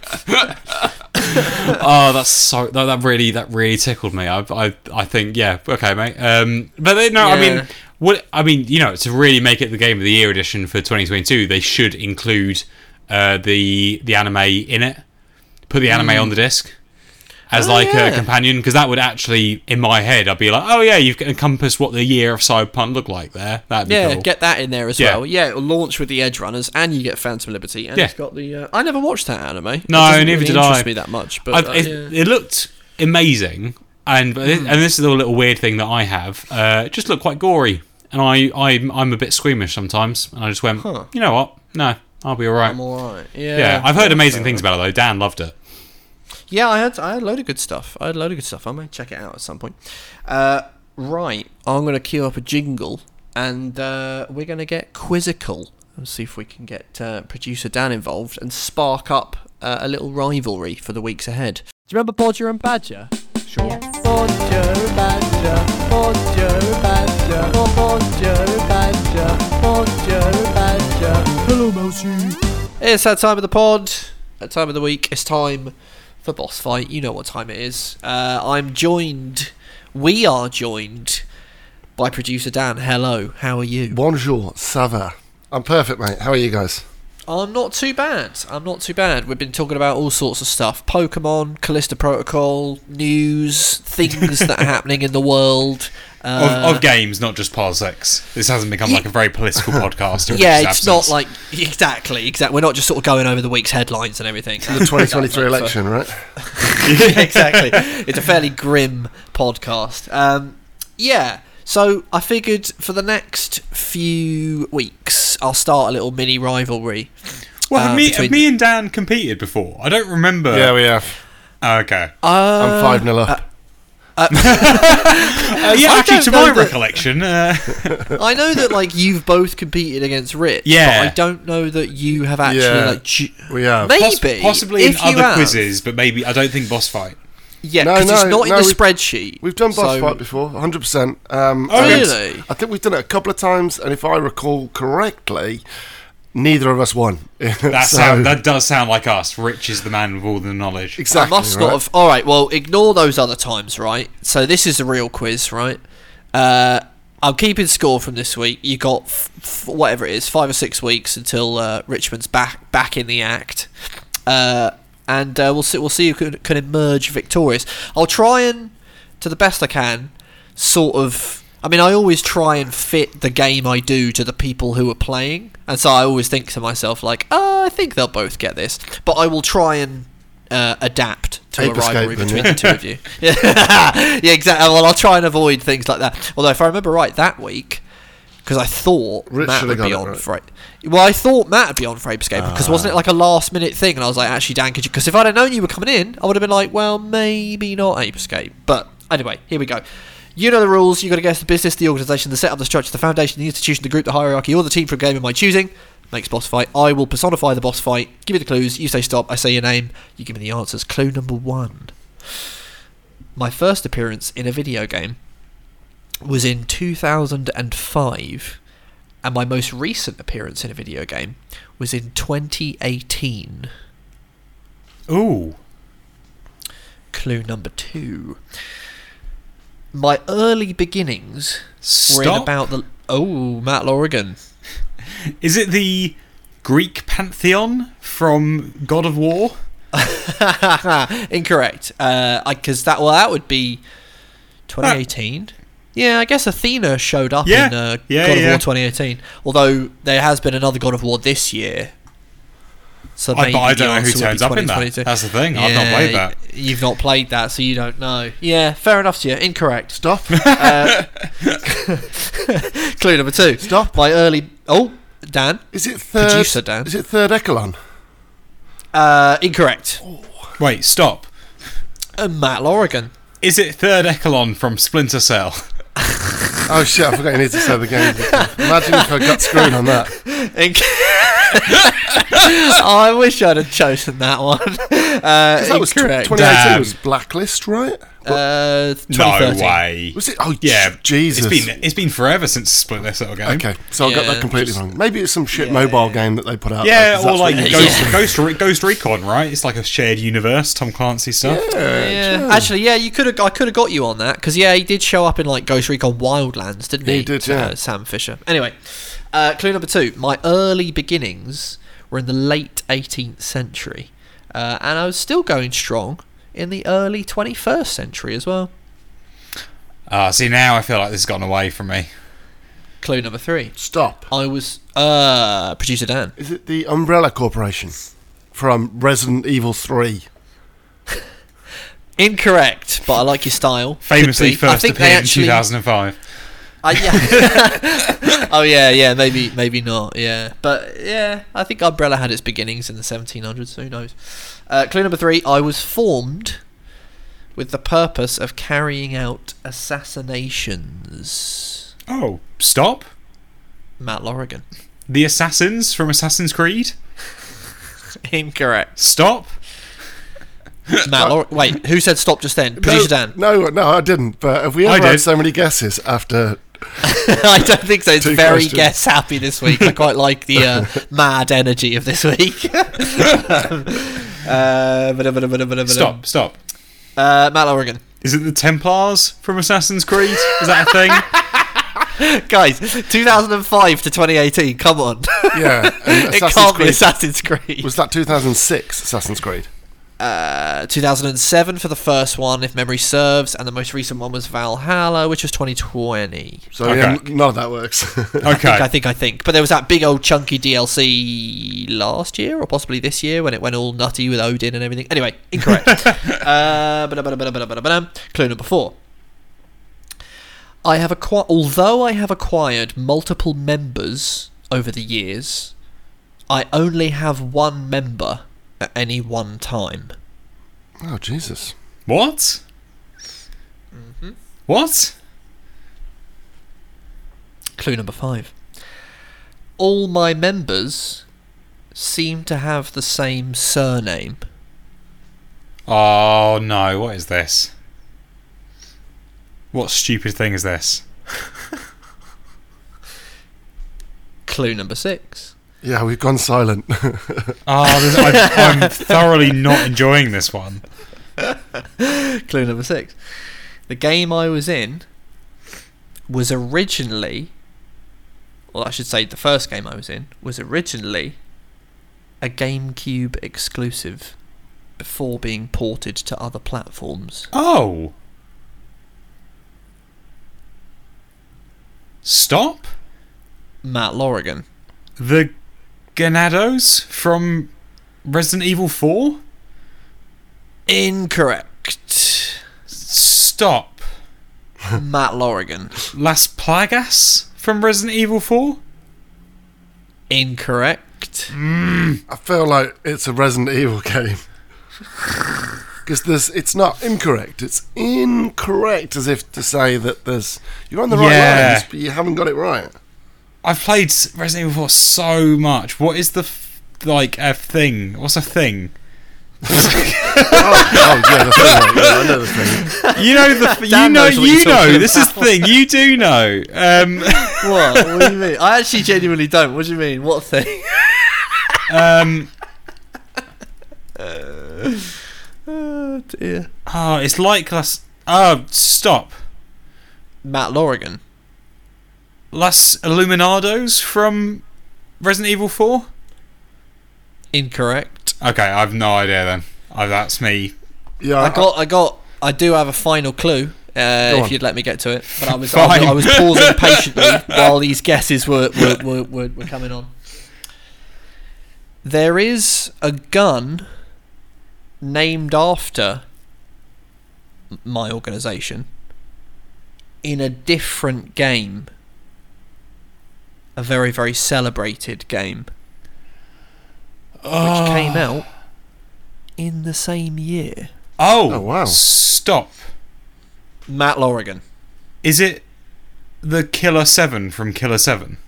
oh, that's so that, that really that really tickled me. I I, I think yeah, okay, mate. Um, but they, no, I mean, what I mean, you know, to really make it the game of the year edition for 2022, they should include uh, the the anime in it. Put the anime on the disc as Oh, like yeah. a companion because that would actually, in my head, I'd be like, oh yeah, you've encompassed what the year of Cyberpunk looked like there. That'd be Yeah, cool. get that in there as Yeah. well. Yeah, it'll launch with the Edge Runners, and you get Phantom Liberty, and Yeah. it's got the. Uh, I never watched that anime. No, neither really did I. me that much, but uh, it, yeah. it looked amazing, and this- and this is a little weird thing that I have. Uh, it just looked quite gory, and I I'm, I'm a bit squeamish sometimes, and I just went, Huh. you know what? No, I'll be all right. I'm all right. Yeah, yeah, I've heard amazing things about it though. Dan loved it. Yeah, I had I had a load of good stuff. I had a load of good stuff. I may check it out at some point. Uh, right, I'm going to queue up a jingle, and uh, we're going to get quizzical and see if we can get uh, producer Dan involved and spark up uh, a little rivalry for the weeks ahead. Do you remember Bodger and Badger? Sure. Bodger, Badger, Bodger, Badger, Bodger, Badger, Bodger, Badger. Hello, Mousy. It's that time of the pod, that time of the week. It's time for boss fight. You know what time it is. Uh, I'm joined, we are joined by producer Dan. Hello, how are you? Bonjour, ça va? I'm perfect, mate. How are you guys? I'm not too bad. I'm not too bad. We've been talking about all sorts of stuff Pokemon, Callisto Protocol, news, things that are happening in the world. Uh, of, of games, not just parsecs. This hasn't become like a very political podcast. in yeah, Rich's it's not like exactly, exactly. We're not just sort of going over the week's headlines and everything. The 2023 election, right? exactly. It's a fairly grim podcast. Um, yeah. So I figured for the next few weeks, I'll start a little mini rivalry. Well, have uh, me, have between- me and Dan competed before? I don't remember. yeah, we have. Oh, okay. Uh, I'm 5 0 up. Uh, yeah, I actually, to my that- recollection, uh, I know that like you've both competed against Rich. Yeah. But I don't know that you have actually Yeah. like. Ju- we have. Maybe poss- possibly in if you other have. quizzes, but maybe I don't think boss fight. Yeah, No, because it's no, not in the we've- spreadsheet. We've done boss so- fight before, 100%. Um, Oh, really? I think we've done it a couple of times, and if I recall correctly, neither of us won. That So- sound, that does sound like us. Rich is the man with all the knowledge. Exactly. I must right? not have. All right, well, ignore those other times, right? So this is a real quiz, right? Uh, I'm keeping score from this week. You got f- f- whatever it is, five or six weeks until uh, Richmond's back back in the act, uh, and uh, we'll see. We'll see who can, can emerge victorious. I'll try and, to the best I can, sort of. I mean, I always try and fit the game I do to the people who are playing, and so I always think to myself like, "Oh, I think they'll both get this," but I will try and uh, adapt to Ape a rivalry between yeah. the two of you. yeah, yeah, exactly. Well, I'll try and avoid things like that. Although, if I remember right, that week, because I thought Rich Matt would be on right. for Well, I thought Matt would be on for Ape Escape because wasn't it like a last minute thing? And I was like, actually, Dan, could you? Because if I'd have known you were coming in, I would have been like, well, maybe not Ape Escape. But anyway, here we go. You know the rules. You've got to guess the business, the organisation, the setup, the structure, the foundation, the institution, the group, the hierarchy, or the team for a game of my choosing. Makes boss fight. I will personify the boss fight. Give me the clues. You say stop. I say your name. You give me the answers. Clue number one. My first appearance in a video game was in 2005, and my most recent appearance in a video game was in 2018. Ooh. Clue number two. My early beginnings were in Stop. about the. Oh, Matt Lorigan. Is it the Greek pantheon from God of War? Incorrect. Uh, because that well, that would be 2018. Yeah, I guess Athena showed up Yeah. in uh, Yeah, God of yeah. War 2018. Although there has been another God of War this year. So I, but I don't know who turns up in that. That's the thing. I've not played Yeah, that. You've not played that, so you don't know. Yeah, fair enough to you. Incorrect. Stop. Uh, clue number two. Stop. By early. Oh, Dan. Is it third? Producer Dan. Is it third Echelon? Uh, incorrect. Wait, stop. Uh, Matt Lorigan. Is it third Echelon from Splinter Cell? Oh shit! I forgot you need to say the game. Imagine if I got screwed on that. Oh, I wish I'd have chosen that one. Uh, that was tw- incorrect. 2018 was Blacklist, right? Uh, No 2013. Way. Was it? Oh Yeah, Jesus. It's been it's been forever since Splinter Cell game. Okay, so I got Yeah, that completely just- wrong. Maybe it's some shit Yeah. mobile game that they put out. Yeah, though, 'cause or that's like what- Ghost, Yeah. Ghost, Re- Ghost Recon, right? It's like a shared universe, Tom Clancy stuff. Yeah, Yeah, actually, yeah, you could have. I could have got you on that because yeah, he did show up in like Ghost Recon Wildlands, didn't he? He did, Uh, yeah. Sam Fisher. Anyway, uh, clue number two. My early beginnings were in the late 18th century, uh, and I was still going strong in the early 21st century as well. Ah, see now I feel like this has gotten away from me. Clue number three. Stop. I was uh, producer Dan. Is it the Umbrella Corporation from Resident Evil 3? Incorrect, but I like your style. Could Famously be. I first think they appeared in 2005. Uh, yeah. oh yeah, yeah, maybe, maybe not. Yeah, but yeah, I think Umbrella had its beginnings in the 1700s. Who knows? Uh, clue number three: I was formed with the purpose of carrying out assassinations. Oh, stop. Matt Lorigan. The Assassins from Assassin's Creed. Incorrect. Stop. Matt, Lor- wait, who said stop just then? Producer Dan. No, no, I didn't. But have we I ever had did. so many guesses after? I don't think so. It's Two very questions. guess happy this week. I quite like the uh, mad energy of this week. uh. Stop. Stop. Uh, Matt Lorigan. Is it the Templars from Assassin's Creed? Is that a thing? Guys, 2005 to 2018, come on. Yeah, it can't be Assassin's Creed. Was that 2006 Assassin's Creed? Uh, 2007 for the first one, if memory serves, and the most recent one was Valhalla, which was 2020. So Okay. yeah, n- none of that works. I think, Okay. I think, I think. But there was that big old chunky DLC last year, or possibly this year, when it went all nutty with Odin and everything. Anyway, incorrect. uh. Clue number four. I have acquired, although I have acquired multiple members over the years, I only have one member at any one time. oh Jesus! What? Mm-hmm. What? Clue number five. All my members seem to have the same surname. Oh no! What is this? What stupid thing is this? Clue number six. Yeah, we've gone silent. Oh, this, I, I'm thoroughly not enjoying this one. Clue number six. The game I was in was originally, well, I should say the first game I was in was originally a GameCube exclusive before being ported to other platforms. Oh. Stop. Matt Lorigan. The Ganados from Resident Evil 4? Incorrect. Stop. Matt Lorigan. Las Plagas from Resident Evil 4? Incorrect. Mm. I feel like it's a Resident Evil game because there's it's not incorrect. It's incorrect, as if to say that there's you're on the right Yeah. lines, but you haven't got it right. I've played Resident Evil 4 so much. What is the f- like a thing? What's a thing? oh, oh yeah, the thing. Right, yeah, I know the thing. You know the f- you Dan know you know this is the thing you do know. Um, What? What do you mean? I actually genuinely don't. What do you mean? What thing? um, oh dear. oh, it's like Las. Oh, stop. Matt Lorigan. Las Illuminados from Resident Evil 4? Incorrect. Okay, I've no idea then. Oh, that's me. Yeah, I got, I got, I do have a final clue. Uh, if on. you'd let me get to it, but I was, I was, I was pausing patiently while these guesses were were, were, were, were coming on. There is a gun named after my organisation in a different game. A very, very celebrated game. Which came ah. out in the same year. Oh, Oh, wow. Stop. Matt Lorigan. Is it the Killer 7 from Killer 7?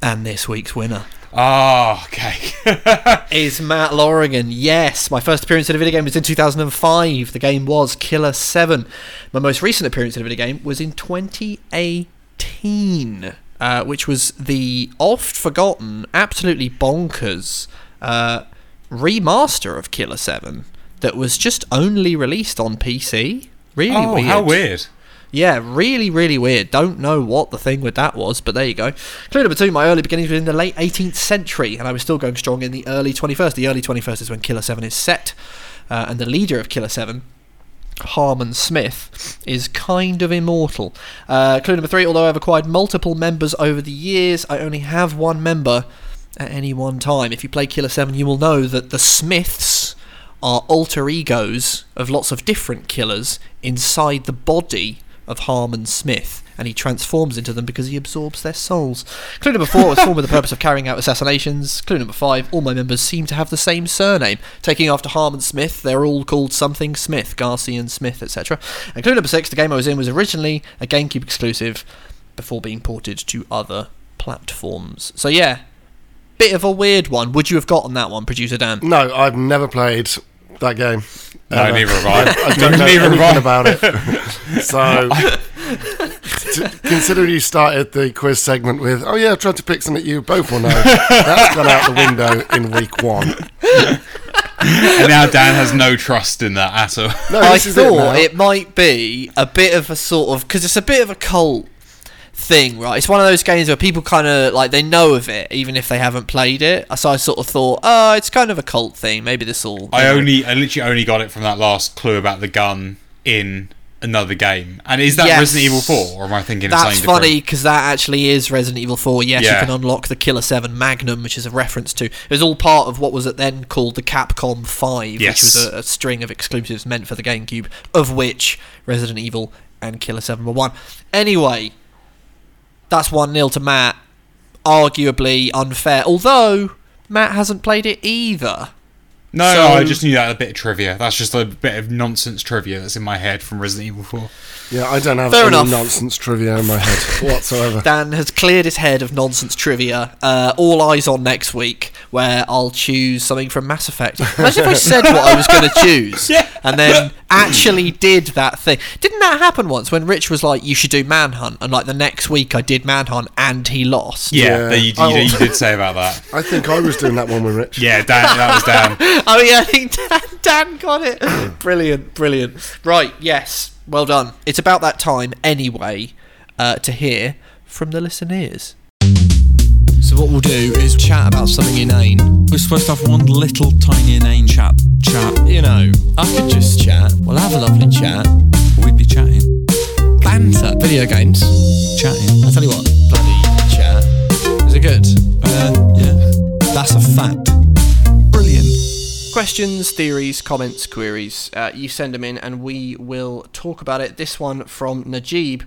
And this week's winner Oh, okay. is Matt Lorigan. Yes, my first appearance in a video game was in 2005. The game was Killer 7. My most recent appearance in a video game was in 2018, uh, which was the oft forgotten, absolutely bonkers uh, remaster of Killer 7 that was just only released on PC. Really oh, weird. how weird. Yeah, really, really weird. Don't know what the thing with that was, but there you go. Clue number two, my early beginnings were in the late 18th century, and I was still going strong in the early 21st. The early 21st is when Killer 7 is set, uh, and the leader of Killer 7, Harmon Smith, is kind of immortal. Uh, clue number three, although I've acquired multiple members over the years, I only have one member at any one time. If you play Killer 7, you will know that the Smiths are alter egos of lots of different killers inside the body of Harmon Smith, and he transforms into them because he absorbs their souls. Clue number four was formed with the purpose of carrying out assassinations. Clue number five, all my members seem to have the same surname. Taking after Harmon Smith, they're all called something Smith, Garcian Smith, etc. And clue number six, the game I was in was originally a GameCube exclusive before being ported to other platforms. So yeah, bit of a weird one. Would you have gotten that one, producer Dan? No, I've never played that game. No, ever. neither have I. I don't know Neither anything about it. so, t- considering you started the quiz segment with, "Oh yeah, I tried to pick something you both will know," that's gone out the window in week one. and now Dan has no trust in that at all. No, I this is it thought it might be a bit of a sort of because it's a bit of a cult thing, right? It's one of those games where people kind of like they know of it even if they haven't played it. So I sort of thought, oh, it's kind of a cult thing. Maybe this will. I only, I literally only got it from that last clue about the gun in another game. And is that Yes. Resident Evil 4, or am I thinking That's funny because that actually is Resident Evil 4. Yes, Yeah. you can unlock the Killer 7 Magnum, which is a reference to. It was all part of what was then called the Capcom 5, Yes. which was a, a string of exclusives meant for the GameCube, of which Resident Evil and Killer 7 were one. Anyway, that's 1 0 to Matt. Arguably unfair, although Matt hasn't played it either. No, So- I just knew that a bit of trivia. That's just a bit of nonsense trivia that's in my head from Resident Evil 4. Yeah, I don't have Fair any enough. nonsense trivia in my head whatsoever. Dan has cleared his head of nonsense trivia. Uh, all eyes on next week, where I'll choose something from Mass Effect. Imagine if I said what I was going to choose, and then actually did that thing. Didn't that happen once when Rich was like, "You should do Manhunt," and like the next week I did Manhunt and he lost. Yeah, Yeah. that you, you, Oh. you did say about that. I think I was doing that one with Rich. Yeah, Dan, that was Dan. Oh yeah, I think Dan, Dan got it. brilliant, brilliant. Right, yes, well done. It's about that time anyway uh, to hear from the listeners. So what we'll do is chat about something inane. We're supposed to have one little tiny inane chat. Chat. You know, I could just chat. We'll have a lovely chat. We'd be chatting. Banter. Video games. Chatting. I tell you what, bloody chat. Is it good? Uh, yeah. That's a fact. Brilliant. Questions, theories, comments, queries. Uh, you send them in, and we will talk about it. This one from Najib.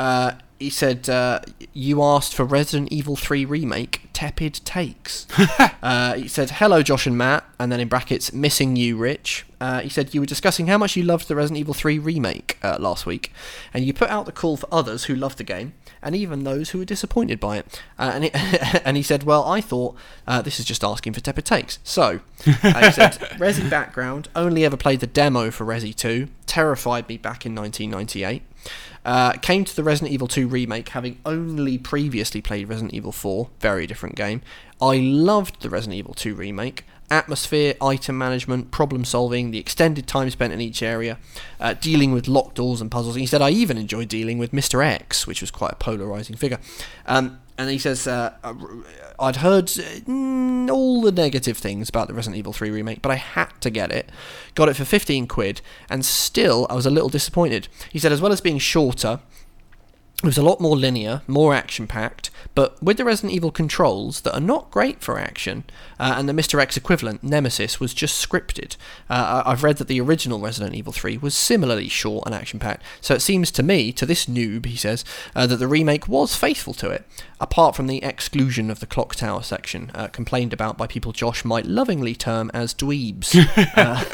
Uh, he said, uh, "You asked for Resident Evil 3 remake. Tepid takes." uh, he said, "Hello, Josh and Matt," and then in brackets, "Missing you, Rich." Uh, he said you were discussing how much you loved the Resident Evil 3 remake uh, last week, and you put out the call for others who loved the game, and even those who were disappointed by it. Uh, and, it and he said, "Well, I thought uh, this is just asking for tepid takes." So he said, "Resi background. Only ever played the demo for Resi 2. Terrified me back in 1998." Uh, came to the Resident Evil 2 remake having only previously played Resident Evil 4, very different game. I loved the Resident Evil 2 remake. Atmosphere, item management, problem solving, the extended time spent in each area, uh, dealing with locked doors and puzzles. He said, I even enjoyed dealing with Mr. X, which was quite a polarizing figure. Um, and he says, uh, I'd heard uh, mm, all the negative things about the Resident Evil 3 remake, but I had to get it. Got it for 15 quid, and still I was a little disappointed. He said, as well as being shorter, it was a lot more linear, more action packed, but with the Resident Evil controls that are not great for action, uh, and the Mr. X equivalent, Nemesis, was just scripted. Uh, I've read that the original Resident Evil 3 was similarly short and action packed, so it seems to me, to this noob, he says, uh, that the remake was faithful to it, apart from the exclusion of the Clock Tower section, uh, complained about by people Josh might lovingly term as dweebs. Uh,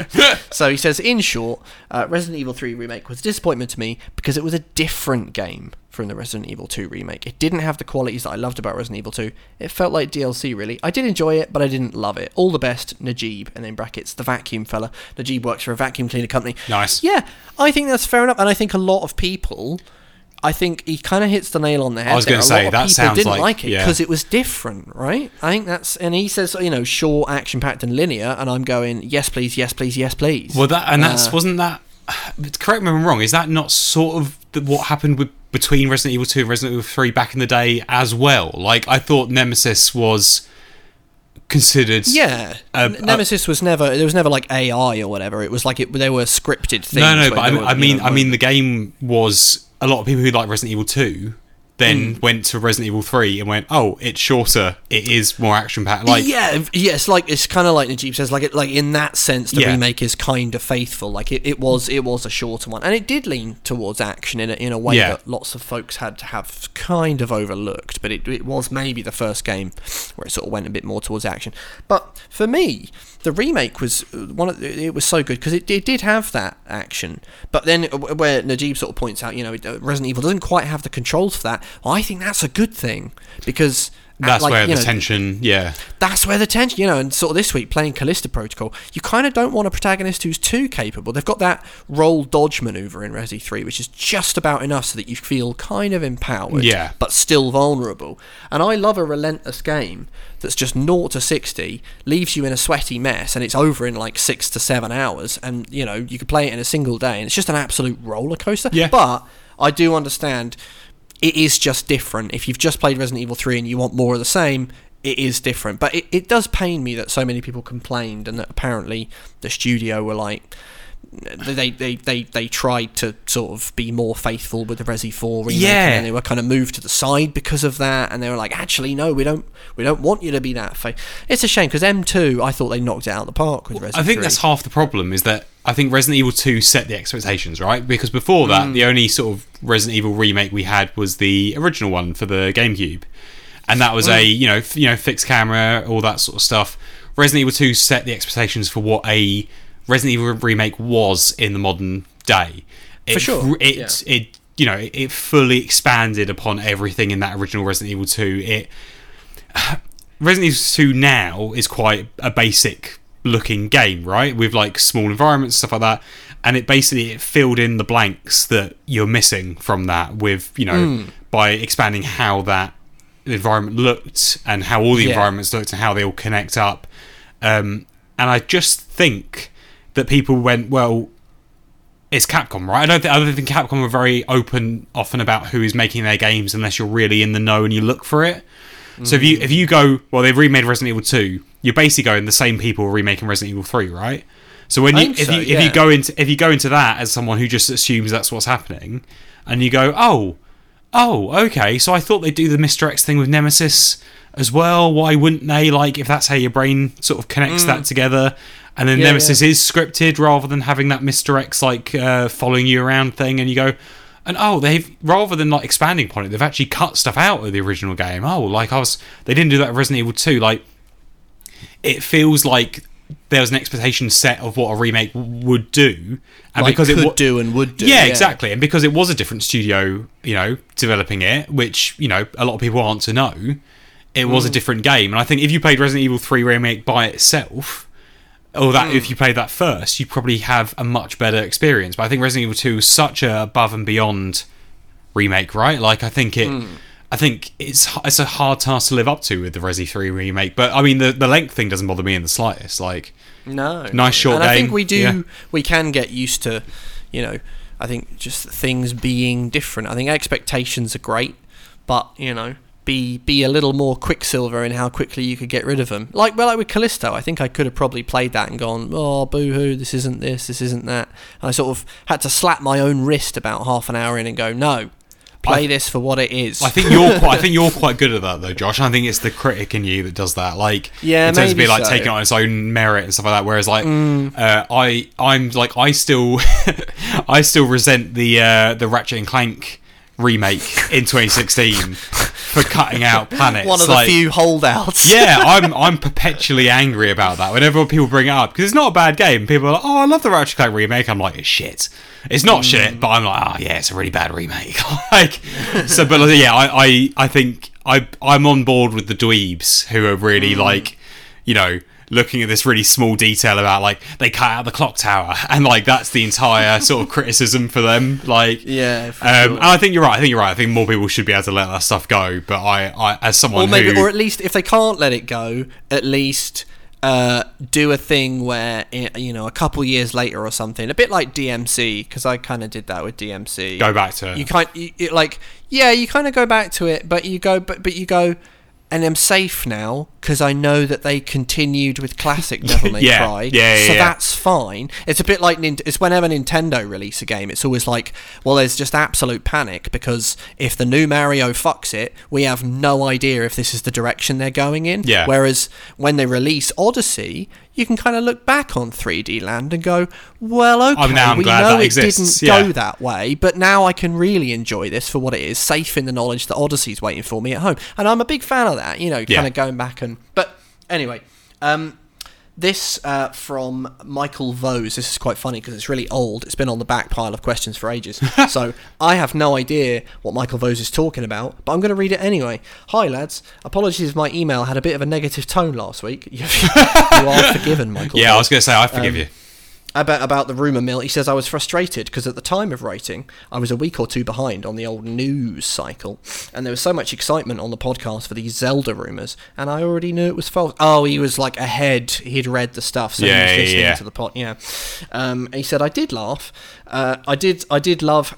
so he says, in short, uh, Resident Evil 3 remake was a disappointment to me because it was a different game from the Resident Evil 2 remake. It didn't have the qualities that I loved about Resident Evil 2. It felt like DLC, really. I did enjoy it, but I didn't love it. All the best, Najib, and then brackets, the vacuum fella. Najib works for a vacuum cleaner company. Nice. Yeah, I think that's fair enough, and I think a lot of people. I think he kind of hits the nail on the head. I was gonna say, that people sounds didn't like- like it yeah. because it was different, right? I think that's, and he says, you know, short, action packed, and linear, and I'm going, yes, please, yes, please, yes, please. Well, that and that's Uh, wasn't that. Correct me if I'm wrong. Is that not sort of the, what happened with between Resident Evil 2 and Resident Evil 3 back in the day as well? Like I thought Nemesis was considered. Yeah, N- Nemesis was never. There was never like AI or whatever. It was like it. They were scripted things. No, no, but I, mean- were, I mean, know, I mean, the game was a lot of people who like Resident Evil 2 then Hmm. went to Resident Evil 3 and went, "Oh, it's shorter. It is more action packed." Like, yeah, yeah, it's like it's kind of like Najib says, like it, like in that sense, the Yeah. remake is kind of faithful. Like it, it was, it was a shorter one, and it did lean towards action in a, in a way Yeah. that lots of folks had to have kind of overlooked. But it, it was maybe the first game where it sort of went a bit more towards action. But for me, the remake was uh, one of it was so good because it, it did have that action. But then uh, where Najib sort of points out, you know, uh, Resident Evil doesn't quite have the controls for that. well, I think that's a good thing because That's like, where the know, tension, yeah. that's where the tension, you know, and sort of this week playing Callisto Protocol, you kind of don't want a protagonist who's too capable. They've got that roll dodge maneuver in Resi 3, which is just about enough so that you feel kind of empowered, Yeah. but still vulnerable. And I love a relentless game that's just 0 to 60, leaves you in a sweaty mess, and it's over in like six to seven hours. And, you know, you could play it in a single day, and it's just an absolute roller coaster. Yeah. But I do understand it is just different. If you've just played Resident Evil 3 and you want more of the same, it is different. But it, it does pain me that so many people complained and that apparently the studio were like. They, they, they, they tried to sort of be more faithful with the Resi 4 remake Yeah. and they were kind of moved to the side because of that and they were like actually no we don't we don't want you to be that fa-. it's a shame because M2 I thought they knocked it out of the park with Resi I think 3. that's half the problem is that I think Resident Evil 2 set the expectations, right? Because before that, Mm. the only sort of Resident Evil remake we had was the original one for the GameCube. And that was a, Mm. you know, f- you know, fixed camera, all that sort of stuff. Resident Evil 2 set the expectations for what a Resident Evil remake was in the modern day. It, sure, It, yeah. it you know, it, fully expanded upon everything in that original Resident Evil 2. It Resident Evil 2 now is quite a basic looking game, right? With like small environments, stuff like that. And it basically it filled in the blanks that you're missing from that with, you know, by expanding how that environment looked and how all the Yeah. environments looked and how they all connect up. Um, and I just think that people went, well, it's Capcom, right? I don't, th- I don't think Capcom are very open often about who is making their games unless you're really in the know and you look for it. So if you mm. if you go, well, they've remade Resident Evil two. You're basically going the same people are remaking Resident Evil three, right? So when you if so, you if yeah. you go into if you go into that as someone who just assumes that's what's happening, and you go, oh, oh, okay, so I thought they'd do the Mr. X thing with Nemesis as well. Why wouldn't they? Like, if that's how your brain sort of connects that together, and then Mm. Yeah, Nemesis is scripted rather than having that Mr. X like uh, following you around thing, and you go. And oh, they've rather than like expanding upon it, they've actually cut stuff out of the original game. Oh, like I was, they didn't do that with Resident Evil Two. Like, it feels like there was an expectation set of what a remake would do, and like, because could it would do and would do yeah, exactly. And because it was a different studio, you know, developing it, which, you know, a lot of people aren't to know, it was Mm. a different game. And I think if you played Resident Evil 3 Remake by itself, or that Mm. if you played that first, you'd probably have a much better experience. But I think Resident Evil 2 is such a above and beyond remake, right? Like, I think it. Mm. I think it's it's a hard task to live up to with the Resi 3 remake, but I mean the the length thing doesn't bother me in the slightest. Like, No. Nice short and I think we do. yeah. We can get used to, you know, I think just things being different. I think expectations are great, but you know, be be a little more quicksilver in how quickly you could get rid of them. Like well, like with Callisto, I think I could have probably played that and gone, oh boo hoo, this isn't this, this isn't that. And I sort of had to slap my own wrist about half an hour in and go, no, play I- this for what it is. I think you're quite, I think you're quite good at that though, Josh. I think it's the critic in you that does that. Like, Yeah, terms of maybe being like so. taking it on its own merit and stuff like that. Whereas like, Mm. uh, I, I'm like, I still, I still resent the uh, the Ratchet and Clank remake in 2016 for cutting out planets. one of the few holdouts. yeah, I'm I'm perpetually angry about that. Whenever people bring it up, because it's not a bad game. People are like, "Oh, I love the Ratchet and Clank remake." I'm like, "It's shit." It's not mm. shit, but I'm like, "Oh yeah, it's a really bad remake." like, so, but like, yeah, I, I I think I I'm on board with the dweebs who are really mm. like, you know. Looking at this really small detail about like they cut out the clock tower and like that's the entire sort of criticism for them like Yeah, um, sure. and I think you're right I think you're right I think more people should be able to let that stuff go but I, I as someone or maybe, who or at least if they can't let it go, at least uh, do a thing where you know a couple years later or something, a bit like DMC, because I kind of did that with DMC. go back to You kind, you, it, like, yeah, you kind of go back to it, but you go, but but you go. And I'm safe now because I know that they continued with classic Devil May Yeah, Cry. yeah, yeah, so yeah. that's fine. It's a bit like Nint- it's whenever Nintendo release a game, it's always like, well, there's just absolute panic because if the new Mario fucks it, we have no idea if this is the direction they're going in. Yeah. Whereas when they release Odyssey, you can kind of look back on 3D Land and go, well, okay, Oh, now I'm we glad know it exists, didn't yeah. go that way, but now I can really enjoy this for what it is, safe in the knowledge that Odyssey's waiting for me at home. And I'm a big fan of that, you know, kind of going back and. But anyway, um, This uh, from Michael Vose. This is quite funny because it's really old. It's been on the back pile of questions for ages. so I have no idea what Michael Vose is talking about, but I'm going to read it anyway. Hi, lads. Apologies if my email had a bit of a negative tone last week. you are forgiven, Michael. Yeah, I was going to say I forgive you. About about the rumor mill. He says I was frustrated because at the time of writing, I was a week or two behind on the old news cycle, and there was so much excitement on the podcast for these Zelda rumors, and I already knew it was false. Oh, he was like ahead; he'd read the stuff, so Yeah, he was listening yeah. to the pot. Yeah, um, he said I did laugh. Uh, I did. I did love.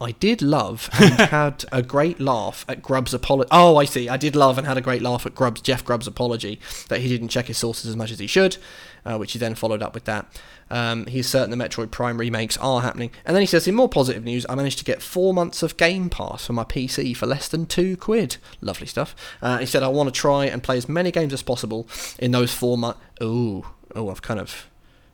I did love and had a great laugh at Grubb's apology. Oh, I see. I did love and had a great laugh at Grubb's Jeff Grubb's apology that he didn't check his sources as much as he should, uh, which he then followed up with that. Um, he's certain the Metroid Prime remakes are happening, and then he says, in more positive news, I managed to get four months of Game Pass for my PC for less than two quid. Lovely stuff. Uh, he said, I want to try and play as many games as possible in those four months. Oh, oh, I've kind of.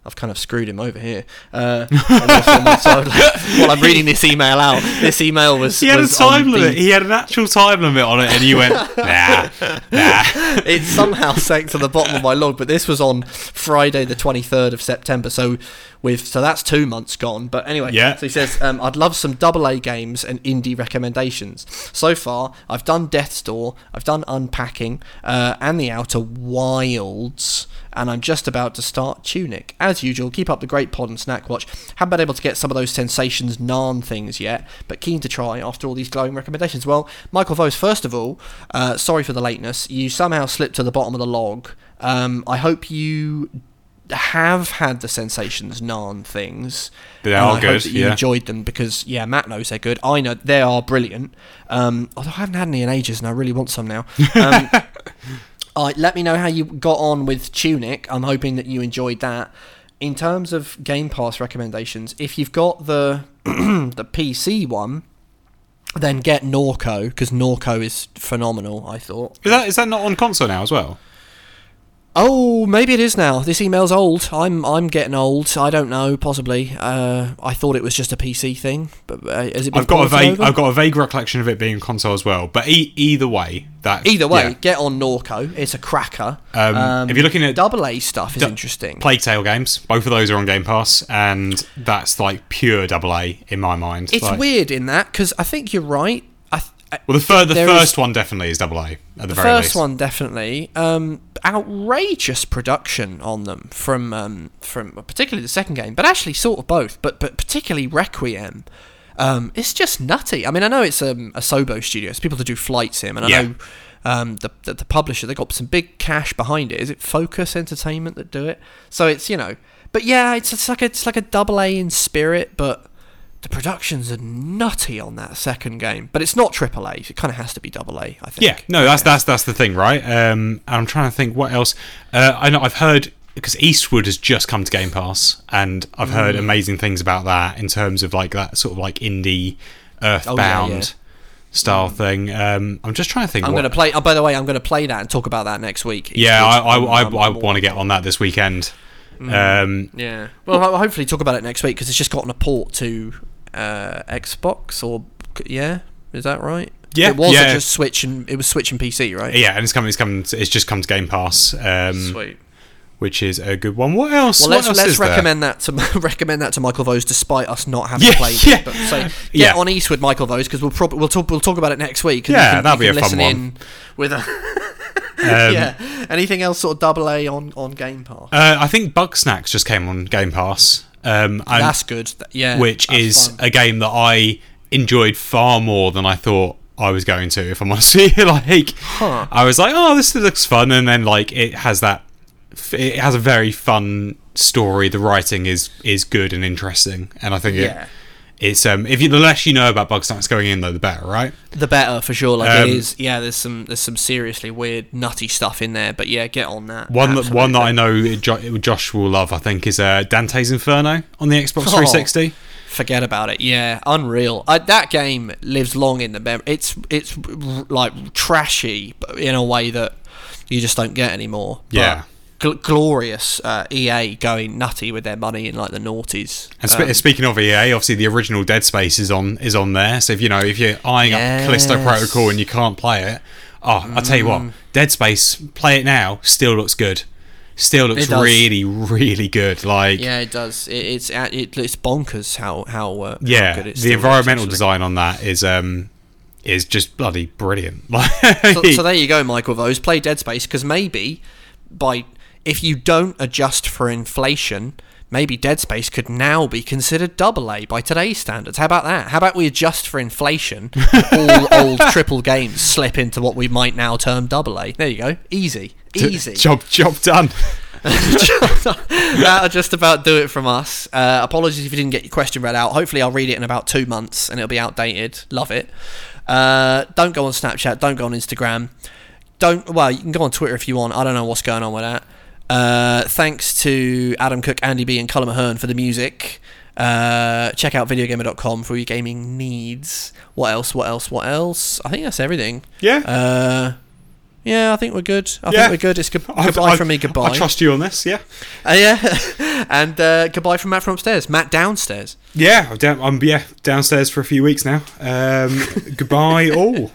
I've kind of screwed him over here. Uh, and those four months, I would like- while I'm reading this email out, this email was. He had a was on time the- limit. He had an actual time limit on it, and you went, nah, nah. it's somehow sank to the bottom of my log, but this was on Friday, the 23rd of September. So with so that's two months gone. But anyway, Yeah. So he says, um, "I'd love some double A games and indie recommendations. So far, I've done Death's Door, I've done Unpacking, uh, and The Outer Wilds." And I'm just about to start Tunic. As usual, keep up the great pod and snack watch. Haven't been able to get some of those sensations Narn things yet, but keen to try after all these glowing recommendations. Well, Michael Vose, first of all, uh, sorry for the lateness. You somehow slipped to the bottom of the log. Um, I hope you have had the sensations Narn things. They are I hope that you yeah. enjoyed them because yeah, Matt knows they're good. I know they are brilliant. Um, although I haven't had any in ages, and I really want some now. Um, right, let me know how you got on with Tunic. I'm hoping that you enjoyed that. In terms of Game Pass recommendations, if you've got the the PC one, then get Norco because Norco is phenomenal. I thought. Is that is that not on console now as well? Oh, maybe it is now. This email's old. I'm I'm getting old. I don't know. Possibly. Uh, I thought it was just a PC thing, but uh, has it been I've got a vague over? I've got a vague recollection of it being console as well. But e- either way, that Either way, yeah. get on Norco. It's a cracker. Um, if you're looking at double A stuff, is du- interesting. Plague Tale games, both of those are on Game Pass, and that's like pure double A in my mind. it's Like- weird in that because I think you're right. I th- I- Well, the, fir- the first is- one definitely is double A at the, the very first least. one definitely um, outrageous production on them from um, from particularly the second game, but actually sort of both, but but particularly Requiem. Um, it's just nutty. I mean, I know it's um, Asobo studio. It's people to do flight sim, and I Yeah. know um, the, the the publisher they got some big cash behind it. Is it Focus Entertainment that do it? So it's you know, but yeah, it's it's like a, it's like a double A in spirit, but the productions are nutty on that second game. But it's not triple A. It kind of has to be double A. I think. Yeah, no, that's that's that's the thing, right? Um, and I'm trying to think what else. Uh, I know I've heard because Eastward has just come to Game Pass, and I've Mm. heard amazing things about that in terms of like that sort of like indie Earthbound Oh, yeah. style thing. Um, I'm just trying to think. I'm going to play. Oh, by the way, I'm going to play that and talk about that next week. Yeah. I I, I, I want to get on that this weekend. Um, Yeah. Well, hopefully talk about it next week because it's just gotten a port to uh, Xbox or yeah, is that right? Yeah, It was yeah. just Switch and it was Switch and PC, right? yeah, and it's coming. It's coming. It's just come to Game Pass, um, Sweet. which is a good one. What else? Well, let's else let's is there? recommend that to recommend that to Michael Vose, despite us not having Yeah, played yeah. it. But say, get Yeah. on Eastward Michael Vose because we'll probably we'll talk we'll talk about it next week. Yeah, can, that'll be a fun one. with a Um, yeah. Anything else sort of double A on on Game Pass? Uh, I think Bugsnax just came on Game Pass. Um, and- That's good. Yeah, which is fun. a game that I enjoyed far more than I thought I was going to. If I'm honest, with you. like Huh. I was like, oh, this looks fun, and then like it has that, it has a very fun story. The writing is is good and interesting, and I think Yeah. it. It's um if you the less you know about Bugsnax going in though the better right the better for sure. Like Um, it is. Yeah, there's some there's some seriously weird nutty stuff in there. But yeah, get on that. one that one that I know Jo- Josh will love I think is uh, Dante's Inferno on the Xbox Oh. 360 Forget about it. Yeah, unreal. Uh, that game lives long in the memory It's it's r- like trashy but in a way that you just don't get anymore. Yeah. Gl- glorious uh, EA going nutty with their money in like the noughties. And Um, speaking of EA, obviously the original Dead Space is on is on there. So if you know if you're eyeing up Callisto Protocol and you can't play it, oh, I'll tell you what, Mm. Dead Space, play it now, still looks good. still looks really, really good. Like, yeah, Yeah, it does. It, it's it, it's bonkers how how, uh, how good it the looks, environmental design on that is um is just bloody brilliant. So, so there you go, Michael. Those play Dead Space because maybe by if you don't adjust for inflation, maybe Dead Space could now be considered double A by today's standards. How about that? How about we adjust for inflation? all old triple games slip into what we might now term double A. There you go. Easy, easy. job job done. That'll just about do it from us. Uh, apologies if you didn't get your question read out. Hopefully, I'll read it in about two months and it'll be outdated. Love it. Uh, don't go on Snapchat. Don't go on Instagram. Don't. Well, you can go on Twitter if you want. I don't know what's going on with that. Uh, thanks to Adam Cook, Andy B, and Cullum Ahern for the music. Uh, check out videogamer.com for your gaming needs. What else? What else? What else? I think that's everything. Yeah. Uh, yeah, I think we're good. I Yeah. think we're good. It's good, goodbye I- from me. Goodbye. I trust you on this. Yeah. Uh, yeah, and uh, goodbye from Matt from upstairs. Matt downstairs. Yeah. I'm, down, I'm yeah downstairs for a few weeks now. Um, goodbye all.